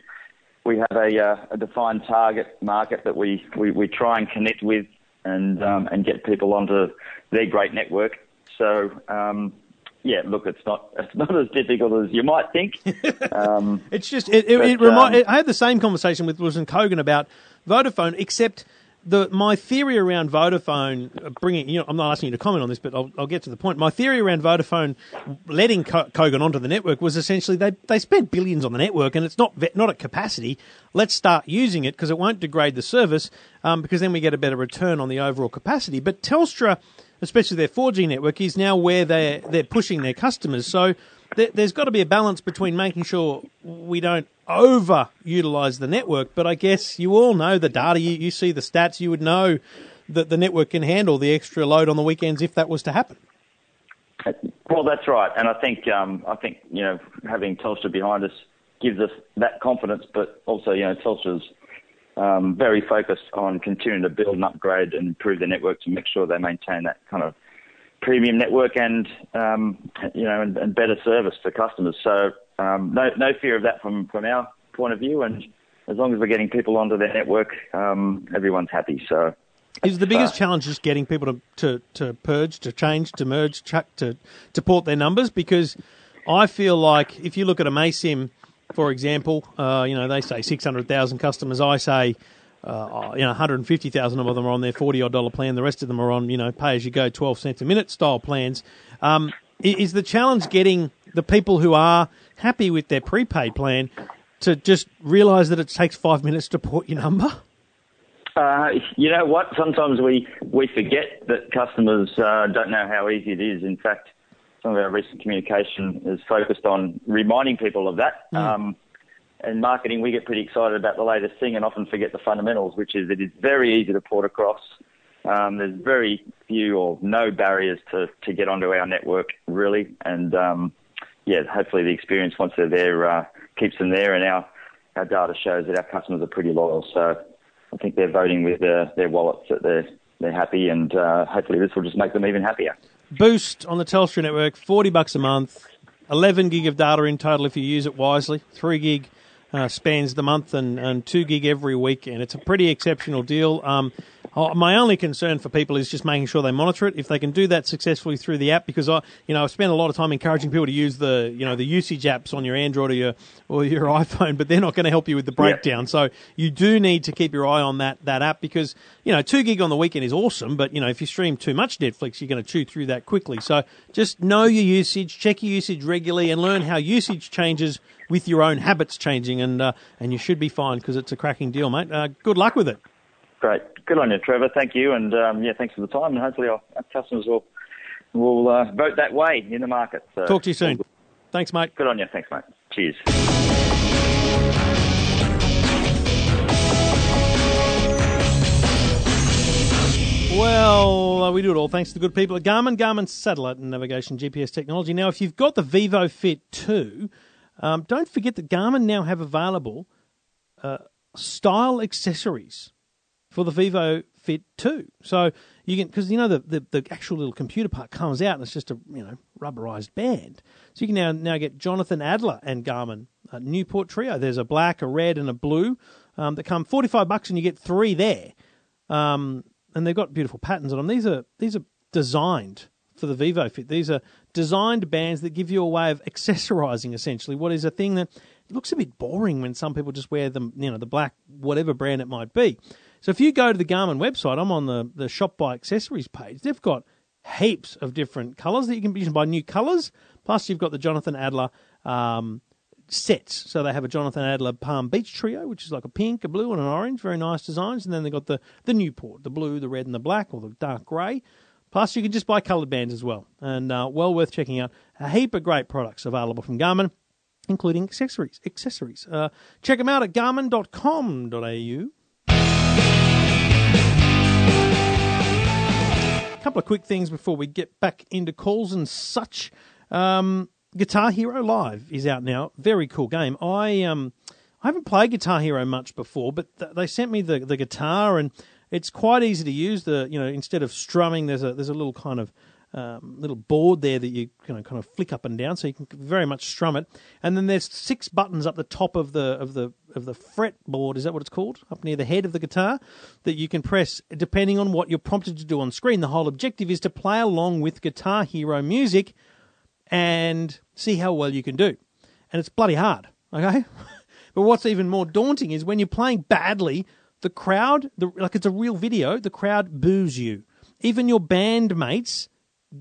we have a, uh, a defined target market that we, we, we try and connect with and um, and get people onto their great network. So um, yeah, look, it's not it's not as difficult as you might think. Um, It's just it. it, But, it remi- um, I had the same conversation with Ruslan Kogan about Vodafone, except the my theory around Vodafone uh, bringing. You know, I'm not asking you to comment on this, but I'll, I'll get to the point. My theory around Vodafone letting Co- Kogan onto the network was essentially they they spent billions on the network, and it's not not at capacity. Let's start using it because it won't degrade the service, um, because then we get a better return on the overall capacity. But Telstra especially their 4G network, is now where they're they're pushing their customers. So there, there's got to be a balance between making sure we don't over utilize the network. But I guess you all know the data. You, you see the stats. You would know that the network can handle the extra load on the weekends if that was to happen. Well, that's right, and I think um, I think you know having Telstra behind us gives us that confidence, but also you know Telstra's um, very focused on continuing to build and upgrade and improve their network to make sure they maintain that kind of premium network and um, you know and, and better service for customers. So um, no no fear of that from from our point of view, and as long as we're getting people onto their network, um, everyone's happy. So. Is the biggest Uh, challenge just getting people to, to, to purge, to change, to merge, to, to port their numbers? Because I feel like if you look at Amaysim, for example, uh, you know, they say 600,000 customers. I say, uh, you know, 150,000 of them are on their 40 odd dollar plan. The rest of them are on, you know, pay as you go, 12 cents a minute style plans. Um, is the challenge getting the people who are happy with their prepaid plan to just realise that it takes five minutes to port your number? Uh, you know what? Sometimes we, we forget that customers uh, don't know how easy it is. In fact, some of our recent communication is focused on reminding people of that. Um, in marketing, we get pretty excited about the latest thing and often forget the fundamentals, which is it is very easy to port across. Um, there's very few or no barriers to, to get onto our network, really. And um, yeah, hopefully the experience once they're there uh, keeps them there. And our, our data shows that our customers are pretty loyal. So I think they're voting with their, their wallets that they're, they're happy. And uh, hopefully this will just make them even happier. Boost on the Telstra network, 40 bucks a month, 11 gig of data in total if you use it wisely, 3 gig uh, spans the month and, and 2 gig every week, and it's a pretty exceptional deal. Um, oh, my only concern for people is just making sure they monitor it. If they can do that successfully through the app, because I, you know, I've spent a lot of time encouraging people to use the, you know, the usage apps on your Android or your or your iPhone, but they're not going to help you with the breakdown. So you do need to keep your eye on that that app because you know two gig on the weekend is awesome, but you know if you stream too much Netflix, you're going to chew through that quickly. So just know your usage, check your usage regularly, and learn how usage changes with your own habits changing, and uh, and you should be fine because it's a cracking deal, mate. Uh, good luck with it. Great. Good on you, Trevor. Thank you. And um, yeah, thanks for the time. And hopefully our, our customers will, will uh, vote that way in the market. So, Talk to you soon. Thanks, mate. Good on you. Thanks, mate. Cheers. Well, uh, we do it all thanks to the good people at Garmin. Garmin satellite and navigation GPS technology. Now, if you've got the Vivo Fit 2, um, don't forget that Garmin now have available uh, style accessories for the Vivo Fit 2. So you can, because you know the, the, the actual little computer part comes out and it's just a you know rubberized band. So you can now now get Jonathan Adler and Garmin uh, Newport Trio. There's a black, a red, and a blue um, that come 45 bucks and you get three there. Um, and they've got beautiful patterns on them. These are these are designed for the Vivo Fit. These are designed bands that give you a way of accessorizing essentially what is a thing that looks a bit boring when some people just wear them, you know, the black whatever brand it might be. So if you go to the Garmin website, I'm on the the shop by accessories page. They've got heaps of different colors that you can, you can buy new colors. Plus you've got the Jonathan Adler um, sets. So they have a Jonathan Adler Palm Beach trio, which is like a pink, a blue, and an orange. Very nice designs. And then they've got the, the Newport, the blue, the red, and the black, or the dark grey. Plus, you can just buy coloured bands as well. And uh, well worth checking out. A heap of great products available from Garmin, including accessories. Accessories. Uh, check them out at garmin.com.au. couple of quick things before we get back into calls and such. Um, Guitar Hero Live is out now. Very cool game. I um I haven't played Guitar Hero much before, but th- they sent me the, the guitar and it's quite easy to use. The you know instead of strumming, there's a there's a little kind of um, little board there that you can kind of flick up and down, so you can very much strum it. And then there's six buttons up the top of the of the of the fretboard. Is that what it's called? Up near the head of the guitar that you can press depending on what you're prompted to do on screen. The whole objective is to play along with Guitar Hero music and see how well you can do. And it's bloody hard. Okay. But what's even more daunting is when you're playing badly, the crowd, the, like it's a real video, the crowd boos you. Even your bandmates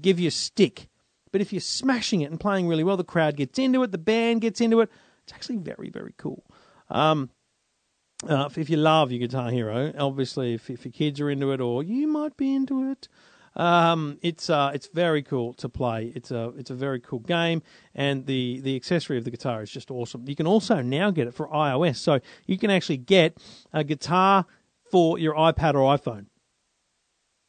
give you a stick. But if you're smashing it and playing really well, the crowd gets into it, the band gets into it. It's actually very, very cool. Um, uh, if- you love your Guitar Hero, obviously, if, if your kids are into it or you might be into it, um, it's uh, it's very cool to play. It's a it's a very cool game, and the the accessory of the guitar is just awesome. You can also now get it for iOS, so you can actually get a guitar for your iPad or iPhone.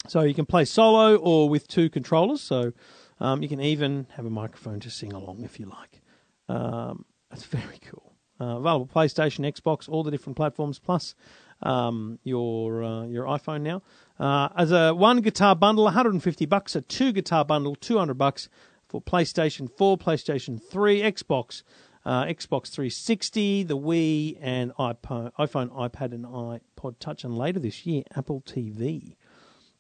So you can play solo or with two controllers. So um, you can even have a microphone to sing along if you like. Um, that's very cool. Uh, available PlayStation, Xbox, all the different platforms, plus um, your uh, your iPhone now. Uh, as a one guitar bundle, 150 bucks. A two guitar bundle, 200 bucks for PlayStation 4, PlayStation 3, Xbox, uh, Xbox 360, the Wii, and iPhone, iPhone, iPad, and iPod Touch. And later this year, Apple TV.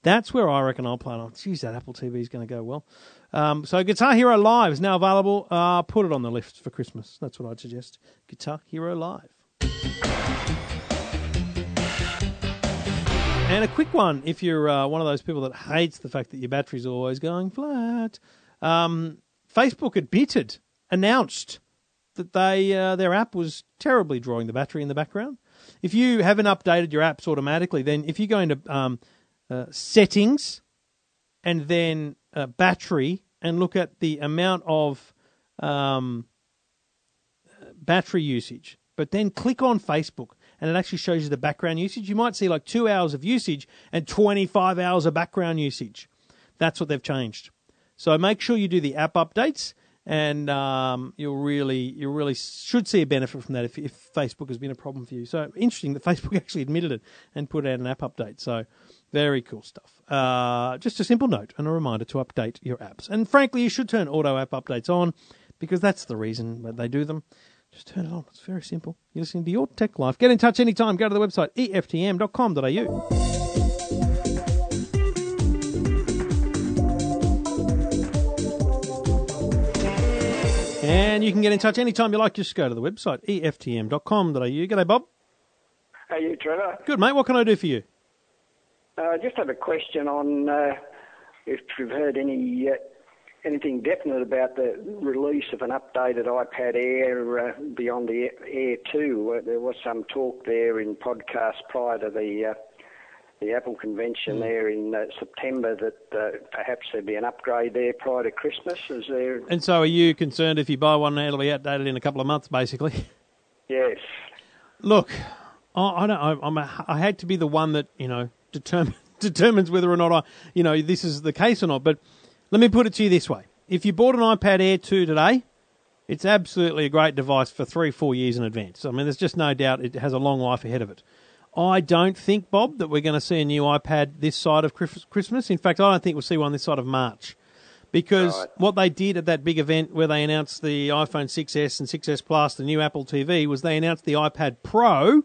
That's where I reckon I'll play it on. Geez, that Apple TV is going to go well. Um, so Guitar Hero Live is now available. Uh, put it on the list for Christmas. That's what I'd suggest. Guitar Hero Live. And a quick one if you're uh, one of those people that hates the fact that your battery's always going flat. Um, Facebook admitted, announced that they uh, their app was terribly drawing the battery in the background. If you haven't updated your apps automatically, then if you go into um, uh, settings and then uh, battery and look at the amount of um, battery usage, but then click on Facebook and it actually shows you the background usage. You might see like two hours of usage and 25 hours of background usage. That's what they've changed. So make sure you do the app updates, and um, you'll really, you really should see a benefit from that if, if Facebook has been a problem for you. So interesting that Facebook actually admitted it and put out an app update. So very cool stuff. Uh, just a simple note and a reminder to update your apps. And frankly, you should turn auto app updates on because that's the reason that they do them. Just turn it on. It's very simple. You're listening to Your Tech Life. Get in touch anytime. Go to the website eftm.com.au. And you can get in touch anytime you like. Just go to the website eftm.com.au. G'day, Bob. How are you, Trevor? Good, mate. What can I do for you? Uh, I just have a question on uh, if you've heard any uh, anything definite about the release of an updated iPad Air beyond the Air 2. Uh, there was some talk there in podcasts prior to the uh, the Apple convention Hmm. there in September that perhaps there'd be an upgrade there prior to Christmas. Is there? And so, are you concerned if you buy one, now, it'll be outdated in a couple of months, basically? Yes. Look, I, I don't. I, I'm a, I hate to be the one that you know determine, determines whether or not I, you know, this is the case or not. But let me put it to you this way: if you bought an iPad Air two today, it's absolutely a great device for three, four years in advance. I mean, there's just no doubt it has a long life ahead of it. I don't think, Bob, that we're going to see a new iPad this side of Christmas. In fact, I don't think we'll see one this side of March. Because Right. what they did at that big event where they announced the iPhone 6S and 6S Plus, the new Apple TV, was they announced the iPad Pro,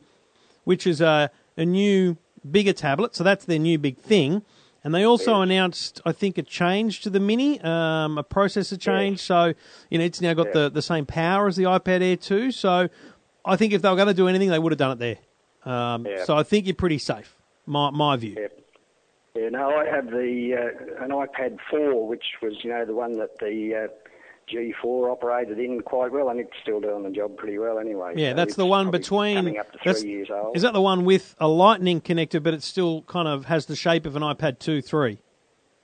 which is a, a new, bigger tablet. So that's their new big thing. And they also announced, I think, a change to the Mini, um, a processor change. So, you know, it's now got the, the same power as the iPad Air 2. So I think if they were going to do anything, they would have done it there. Um, Yeah. So I think you're pretty safe, my, my view. Yeah. Yeah, no, I have the uh, an iPad 4, which was, you know, the one that the uh, G4 operated in quite well, and it's still doing the job pretty well anyway. Yeah, So that's the one between. coming up to that's- three years old. Is that the one with a lightning connector, but it still kind of has the shape of an iPad 2 3?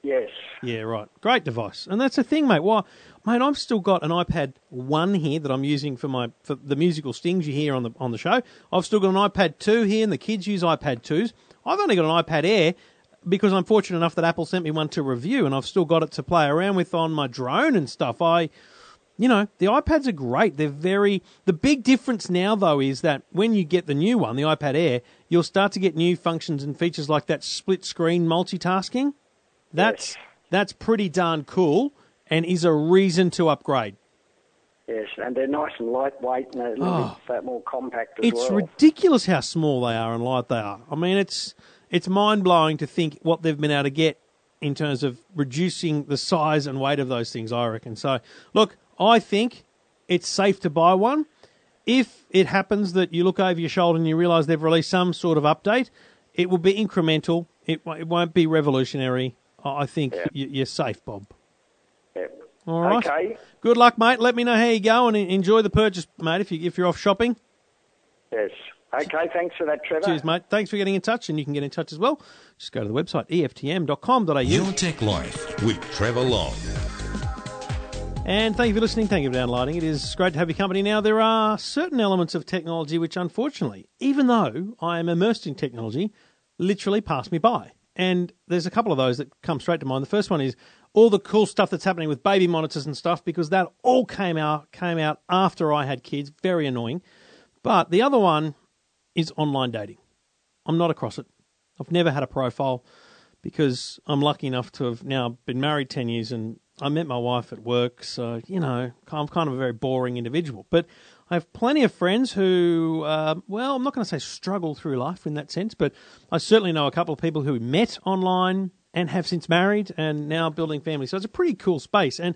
Yes. Yeah, right. Great device, and that's the thing, mate. Why, mate? I've still got an iPad one here that I'm using for my for the musical stings you hear on the on the show. I've still got an iPad two here, and the kids use iPad twos. I've only got an iPad Air because I'm fortunate enough that Apple sent me one to review, and I've still got it to play around with on my drone and stuff. I, you know, the iPads are great. They're very. The big difference now, though, is that when you get the new one, the iPad Air, you'll start to get new functions and features like that split screen multitasking. That's that's pretty darn cool and is a reason to upgrade. Yes, and they're nice and lightweight and a little Oh. bit more compact as It's well. ridiculous how small they are and light they are. I mean, it's it's mind blowing to think what they've been able to get in terms of reducing the size and weight of those things. I reckon. So, look, I think it's safe to buy one. If it happens that you look over your shoulder and you realise they've released some sort of update, it will be incremental. It, it won't be revolutionary. I think you're safe, Bob. Yep. All right. Okay. Good luck, mate. Let me know how you go and enjoy the purchase, mate. If you if you're off shopping. Yes. Okay, thanks for that, Trevor. Cheers, mate. Thanks for getting in touch, and you can get in touch as well. Just go to the website, eftm.com.au. Your Tech Life with Trevor Long. And thank you for listening. Thank you for downloading. It is great to have your company. Now, there are certain elements of technology which, unfortunately, even though I am immersed in technology, literally pass me by. And there's a couple of those that come straight to mind. The first one is all the cool stuff that's happening with baby monitors and stuff, because that all came out came out after I had kids. Very annoying. But the other one is online dating. I'm not across it. I've never had a profile because I'm lucky enough to have now been married 10 years and I met my wife at work. So, you know, I'm kind of a very boring individual. But I have plenty of friends who, uh, well, I'm not going to say struggle through life in that sense, but I certainly know a couple of people who met online and have since married and now building families. So it's a pretty cool space. And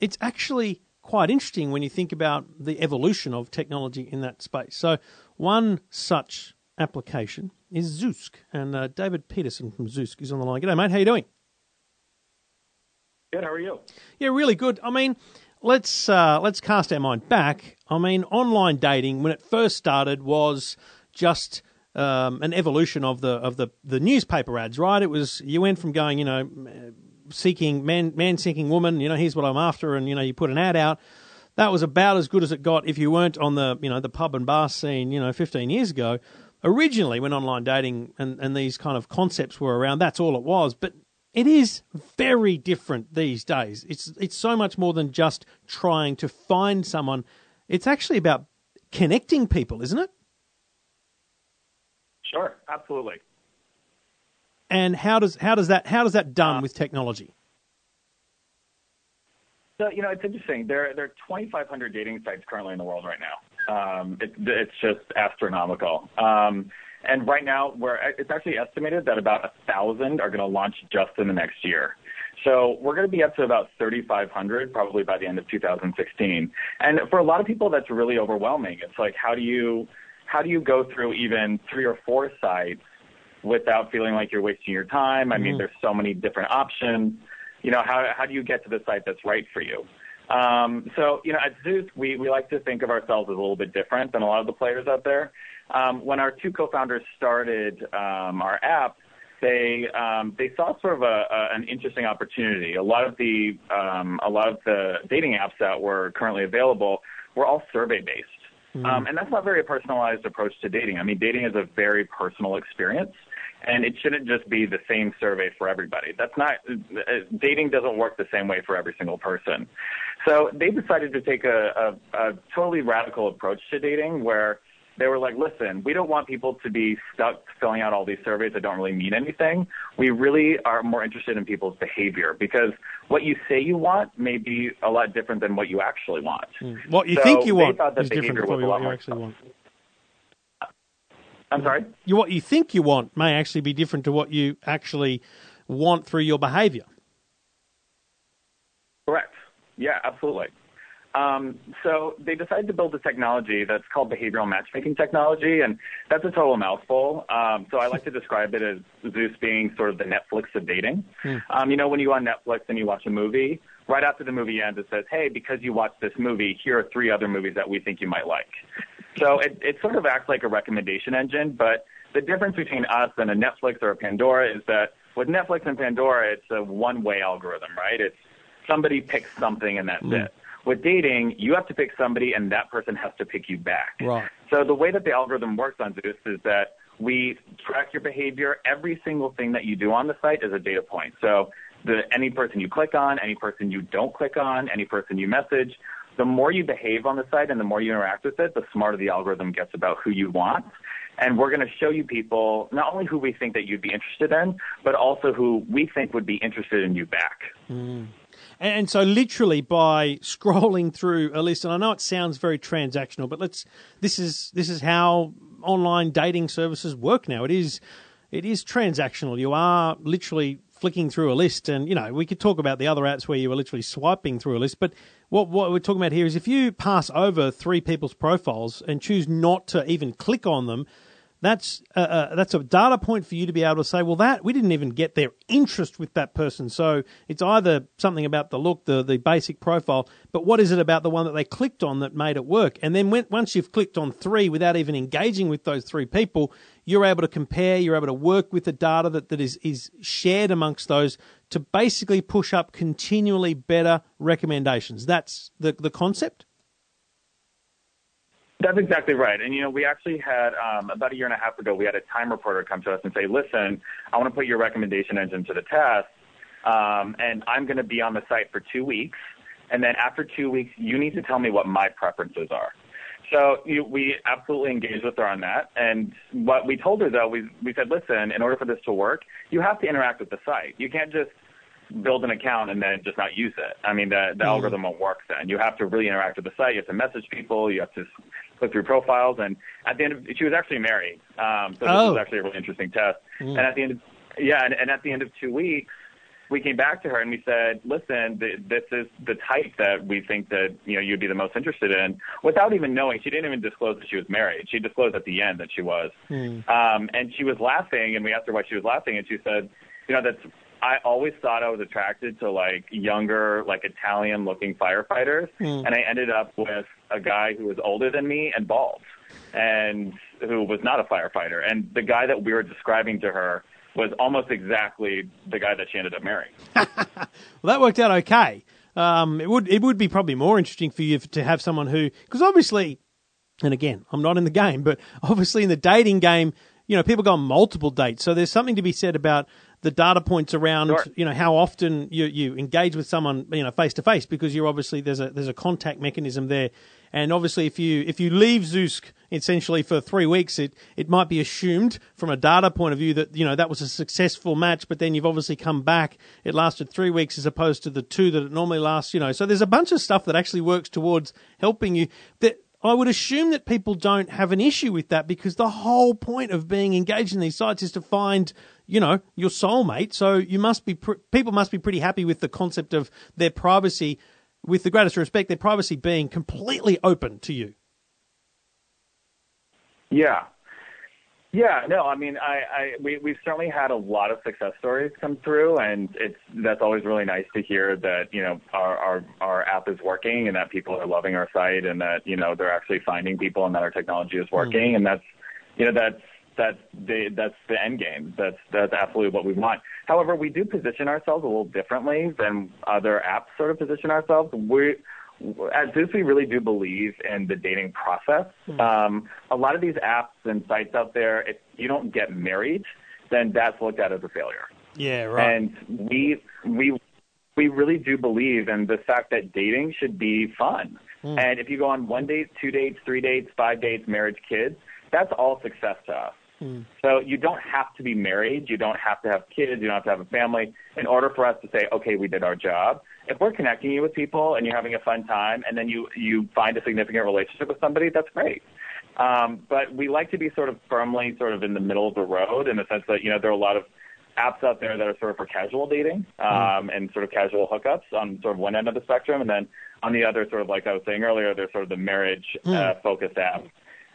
it's actually quite interesting when you think about the evolution of technology in that space. So, one such application is Zoosk, and uh, David Peterson from Zoosk is on the line. G'day, mate. How you doing? Good. How are you? Yeah, really good. I mean, let's uh, let's cast our mind back. I mean, online dating when it first started was just um, an evolution of the of the the newspaper ads, right? It was you went from going, you know, seeking man man seeking woman, you know, here's what I'm after, and you know, you put an ad out. That was about as good as it got if you weren't on the you know the pub and bar scene, you know, 15 years ago. Originally, when online dating and, and these kind of concepts were around, that's all it was. But it is very different these days. It's it's so much more than just trying to find someone. It's actually about connecting people, isn't it? Sure. Absolutely. And how does how does that how does that done uh, with technology? So you know, it's interesting. There there are 2,500 dating sites currently in the world right now. Um, it, it's just astronomical. Um, and right now, we're, it's actually estimated that about a thousand are going to launch just in the next year. So we're going to be up to about 3,500 probably by the end of 2016. And for a lot of people, that's really overwhelming. It's like, how do you how do you go through even three or four sites without feeling like you're wasting your time? I mean, Mhm. there's so many different options. You know, how how do you get to the site that's right for you? Um, so, you know, at Zoosk, we, we like to think of ourselves as a little bit different than a lot of the players out there. Um, when our two co-founders started um, our app, they um, they saw sort of a, a, an interesting opportunity. A lot of the um, a lot of the dating apps that were currently available were all survey based, um, and that's not a very personalized approach to dating. I mean, dating is a very personal experience, and it shouldn't just be the same survey for everybody. That's not uh, dating doesn't work the same way for every single person. So they decided to take a, a, a totally radical approach to dating, where they were like, listen, we don't want people to be stuck filling out all these surveys that don't really mean anything. We really are more interested in people's behavior because what you say you want may be a lot different than what you actually want. What you So think you want is different from what you actually want. I'm sorry? You, what you think you want may actually be different to what you actually want through your behaviour. Correct. Yeah, absolutely. Um, so they decided to build a technology that's called behavioral matchmaking technology, and that's a total mouthful. Um, so I like to describe it as Zoosk being sort of the Netflix of dating. Um, you know, when you go on Netflix and you watch a movie, right after the movie ends, it says, "Hey, because you watched this movie, here are three other movies that we think you might like." So it, it sort of acts like a recommendation engine, but the difference between us and a Netflix or a Pandora is that with Netflix and Pandora, it's a one-way algorithm, right? It's somebody picks something and that's mm. it. With dating, you have to pick somebody and that person has to pick you back. Right. So the way that the algorithm works on Zoosk is that we track your behavior. Every single thing that you do on the site is a data point. So the, any person you click on, any person you don't click on, any person you message, the more you behave on the site and the more you interact with it, the smarter the algorithm gets about who you want. And we're going to show you people not only who we think that you'd be interested in, but also who we think would be interested in you back. Mm. And so, literally, by scrolling through a list, and I know it sounds very transactional, but let's. This is this is how online dating services work now. It is it is transactional. You are literally flicking through a list, and you know we could talk about the other apps where you are literally swiping through a list. But what what we're talking about here is if you pass over three people's profiles and choose not to even click on them, that's uh, uh, that's a data point for you to be able to say, well, that we didn't even get their interest with that person. So it's either something about the look, the the basic profile, but what is it about the one that they clicked on that made it work? And then when, once you've clicked on three without even engaging with those three people, you're able to compare, you're able to work with the data that, that is is shared amongst those to basically push up continually better recommendations. That's the the concept. That's exactly right. And, you know, we actually had, um, about a year and a half ago, we had a time reporter come to us and say, listen, I want to put your recommendation engine to the test, um, and I'm going to be on the site for two weeks. And then after two weeks, you need to tell me what my preferences are. So you, we absolutely engaged with her on that. And what we told her, though, we, we said, listen, in order for this to work, you have to interact with the site. You can't just build an account and then just not use it. I mean, the, the mm. algorithm won't work then. You have to really interact with the site. You have to message people. You have to click through profiles. And at the end of, she was actually married. Um, so oh. this was actually a really interesting test. Mm. And at the end of, yeah, and, and at the end of two weeks, we came back to her and we said, listen, th- this is the type that we think that, you know, you'd be the most interested in without even knowing. She didn't even disclose that she was married. She disclosed at the end that she was. Mm. Um, and she was laughing and we asked her why she was laughing and she said, you know, that's I always thought I was attracted to like younger, like Italian looking firefighters, mm. and I ended up with a guy who was older than me and bald, and who was not a firefighter. And the guy that we were describing to her was almost exactly the guy that she ended up marrying. well, that worked out okay. Um, it would it would be probably more interesting for you to have someone who, because obviously, and again, I'm not in the game, but obviously in the dating game, you know, people go on multiple dates. So there's something to be said about the data points around sure. you know how often you you engage with someone you know face to face because you're obviously there's a there's a contact mechanism there. And obviously if you if you leave Zoosk essentially for 3 weeks it it might be assumed from a data point of view that you know that was a successful match but then you've obviously come back. It lasted 3 weeks as opposed to the 2 that it normally lasts you know. So there's a bunch of stuff that actually works towards helping you. That I would assume that people don't have an issue with that because the whole point of being engaged in these sites is to find you know, your soulmate. So you must be, pr- people must be pretty happy with the concept of their privacy, with the greatest respect, their privacy being completely open to you. Yeah. Yeah, no, I mean, I, I we we've certainly had a lot of success stories come through, and it's that's always really nice to hear that you know our our our app is working and that people are loving our site and that you know they're actually finding people and that our technology is working, mm. and that's you know that's that's the that's the end game. That's that's absolutely what we want. However, we do position ourselves a little differently than other apps sort of position ourselves. We at Zoosk, we really do believe in the dating process. Mm-hmm. Um, a lot of these apps and sites out there, if you don't get married, then that's looked at as a failure. Yeah, right. And we we we really do believe in the fact that dating should be fun. Mm. And if you go on one date, two dates, three dates, five dates, marriage, kids, that's all success to us. Mm. So you don't have to be married. You don't have to have kids. You don't have to have a family in order for us to say, okay, we did our job. If we're connecting you with people and you're having a fun time, and then you you find a significant relationship with somebody, that's great. Um, but we like to be sort of firmly sort of in the middle of the road in the sense that you know there are a lot of apps out there that are sort of for casual dating um, mm. and sort of casual hookups on sort of one end of the spectrum, and then on the other, sort of like I was saying earlier, there's sort of the marriage mm. uh, focused apps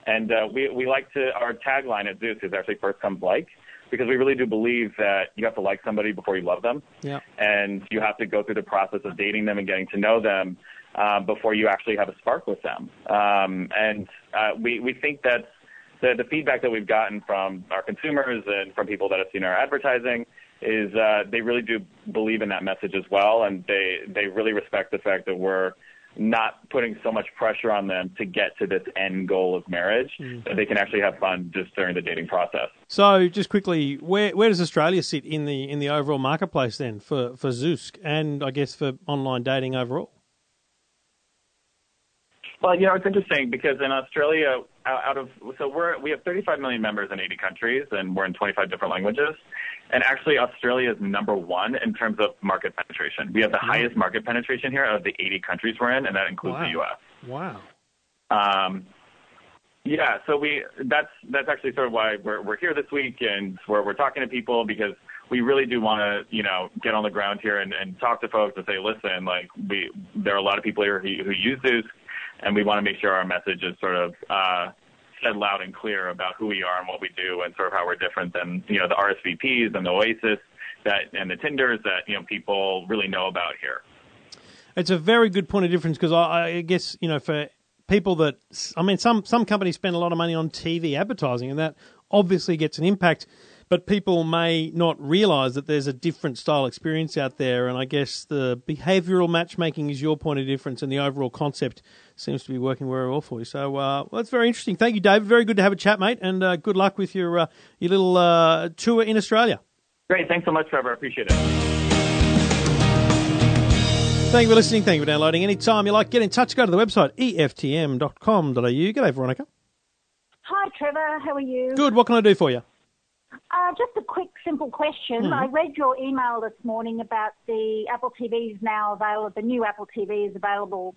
and uh, we, we like to, our tagline at Zoosk is actually first comes like, because we really do believe that you have to like somebody before you love them. Yeah. And you have to go through the process of dating them and getting to know them uh, before you actually have a spark with them. Um, and uh, we, we think that the, the feedback that we've gotten from our consumers and from people that have seen our advertising is uh, they really do believe in that message as well, and they, they really respect the fact that we're – not putting so much pressure on them to get to this end goal of marriage mm. that they can actually have fun just during the dating process. So, just quickly, where where does Australia sit in the in the overall marketplace then for for Zoosk and I guess for online dating overall? Well, you know, it's interesting because in Australia, out of so we're we have 35 million members in 80 countries, and we're in 25 different languages. And actually, Australia is number one in terms of market penetration. We have the highest market penetration here out of the 80 countries we're in, and that includes Wow. the U.S. Wow. Um, yeah, so we that's that's actually sort of why we're we're here this week and we're we're talking to people because we really do want to you know get on the ground here and, and talk to folks and say listen like we there are a lot of people here who, who use this and we want to make sure our message is sort of uh, said loud and clear about who we are and what we do and sort of how we're different than you know the RSVPs and the Oasis that and the Tinders that you know people really know about here. It's a very good point of difference because I, I guess you know for people that I mean some some companies spend a lot of money on TV advertising and that obviously gets an impact, but people may not realise that there's a different style experience out there, and I guess the behavioural matchmaking is your point of difference, and the overall concept seems to be working very well for you. So uh, well, that's very interesting. Thank you, David. Very good to have a chat, mate, and uh, good luck with your uh, your little uh, tour in Australia. Great, thanks so much, Trevor. I appreciate it. Thank you for listening. Thank you for downloading. Anytime you like, get in touch. Go to the website eftm.com.au. G'day, Veronica. Hi, Trevor. How are you? Good. What can I do for you? Uh, just a quick, simple question. Mhm. I read your email this morning about the Apple TV is now available. The new Apple TV is available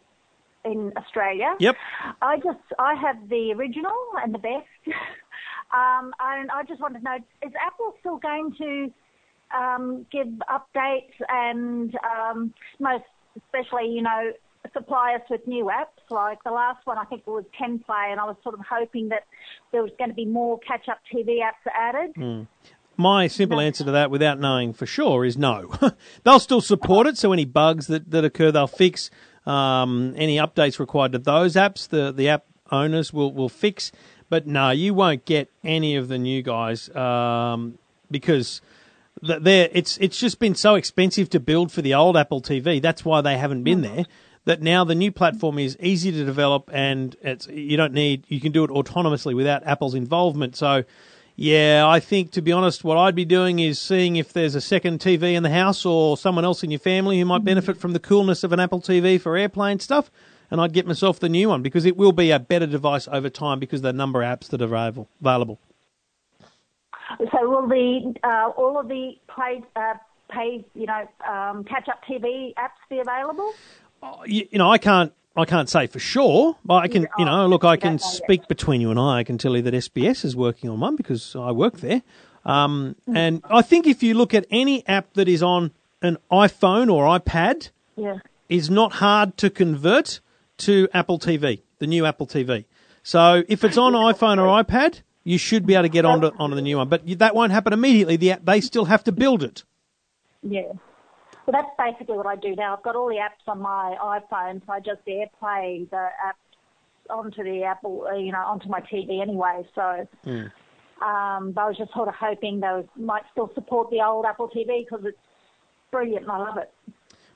in Australia. Yep. I just, I have the original and the best. um, and I just wanted to know, is Apple still going to um, give updates and um, most especially, you know, supply us with new apps? Like the last one, I think it was 10 Play, and I was sort of hoping that there was going to be more catch-up TV apps added. Hmm. My simple answer to that, without knowing for sure, is no. they'll still support it, so any bugs that, that occur, they'll fix. Um, any updates required to those apps, the, the app owners will, will fix. But no, you won't get any of the new guys um, because th- they're, it's it's just been so expensive to build for the old Apple TV. That's why they haven't been there. That now the new platform is easy to develop and it's you don't need you can do it autonomously without Apple's involvement. So yeah, I think to be honest, what I'd be doing is seeing if there's a second TV in the house or someone else in your family who might benefit from the coolness of an Apple TV for AirPlay stuff, and I'd get myself the new one because it will be a better device over time because of the number of apps that are available. available. So will the uh, all of the play, uh, pay, you know, um, catch-up TV apps be available? you, you know, I can't. I can't say for sure, but I can, you know, look, I can speak between you and I. I can tell you that SBS is working on one because I work there. Um, and I think if you look at any app that is on an iPhone or iPad, Yeah. is not hard to convert to Apple TV, the new Apple TV. So if it's on iPhone or iPad, you should be able to get onto onto the new one. But that won't happen immediately. The app, they still have to build it. Yeah. Well, that's basically what I do now. I've got all the apps on my iPhone, so I just AirPlay the apps onto the Apple, you know, onto my TV anyway. So um, but I was just sort of hoping they might still support the old Apple TV because it's brilliant and I love it.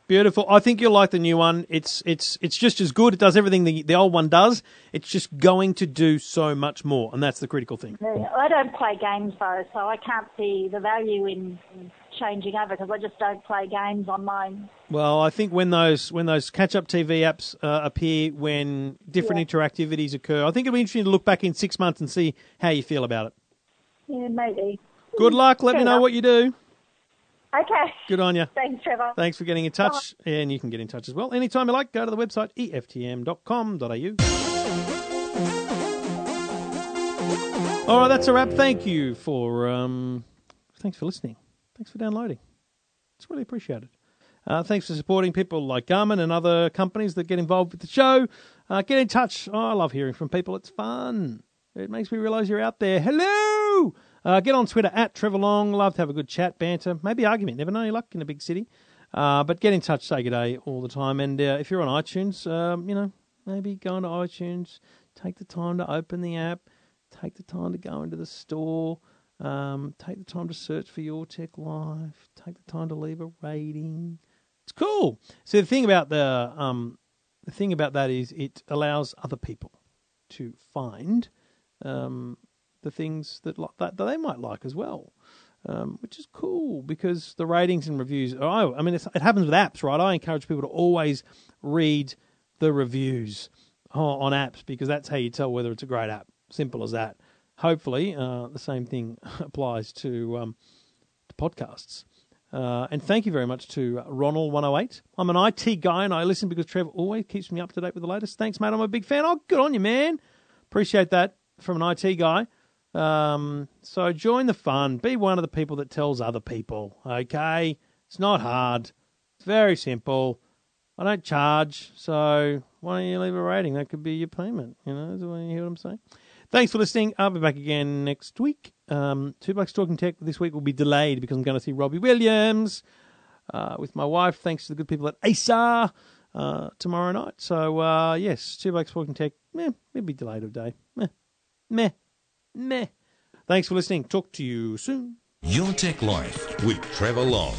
Beautiful. I think you'll like the new one. It's it's it's just as good. It does everything the the old one does. It's just going to do so much more, and that's the critical thing. I don't play games though, so I can't see the value in in changing over because I just don't play games on mine. Well, I think when those when those catch up TV apps uh, appear, when different interactivities occur, I think it'll be interesting to look back in six months and see how you feel about it. Yeah, maybe. Good luck. Let Fair me know enough. what you do. Okay. Good on you. Thanks, Trevor. Thanks for getting in touch, and you can get in touch as well anytime you like. Go to the website eftm.com.au. All right, that's a wrap. Thank you for um, thanks for listening. Thanks for downloading. It's really appreciated. Uh, thanks for supporting people like Garmin and other companies that get involved with the show. Uh, get in touch. Oh, I love hearing from people. It's fun. It makes me realise you're out there. Hello. Uh, get on Twitter at Trevor Long. Love to have a good chat, banter, maybe argument. Never know your luck in a big city. Uh, but get in touch, say good day all the time. And uh, if you're on iTunes, um, you know, maybe go into iTunes, take the time to open the app, take the time to go into the store, um, take the time to search for Your Tech Life, take the time to leave a rating. It's cool. So the thing about the um, the thing about that is it allows other people to find um, the things that, li- that that they might like as well, um, which is cool because the ratings and reviews. Oh, I mean, it happens with apps, right? I encourage people to always read the reviews. on apps because that's how you tell whether it's a great app. Simple as that. Hopefully, uh, the same thing applies to, um, to podcasts. Uh, and thank you very much to Ronald108. I'm an IT guy and I listen because Trevor always keeps me up to date with the latest. Thanks, mate. I'm a big fan. Oh, good on you, man. Appreciate that from an IT guy. Um, so join the fun. Be one of the people that tells other people, okay? It's not hard. It's very simple. I don't charge, so why don't you leave a rating? That could be your payment. You know, is what you hear what I'm saying? Thanks for listening. I'll be back again next week. Um, Two Blokes Talking Tech this week will be delayed because I'm going to see Robbie Williams uh, with my wife, thanks to the good people at ASA uh, tomorrow night. So, uh, yes, Two Blokes Talking Tech, meh, maybe delayed a day. Meh, meh, meh. Thanks for listening. Talk to you soon. Your Tech Life with Trevor Long.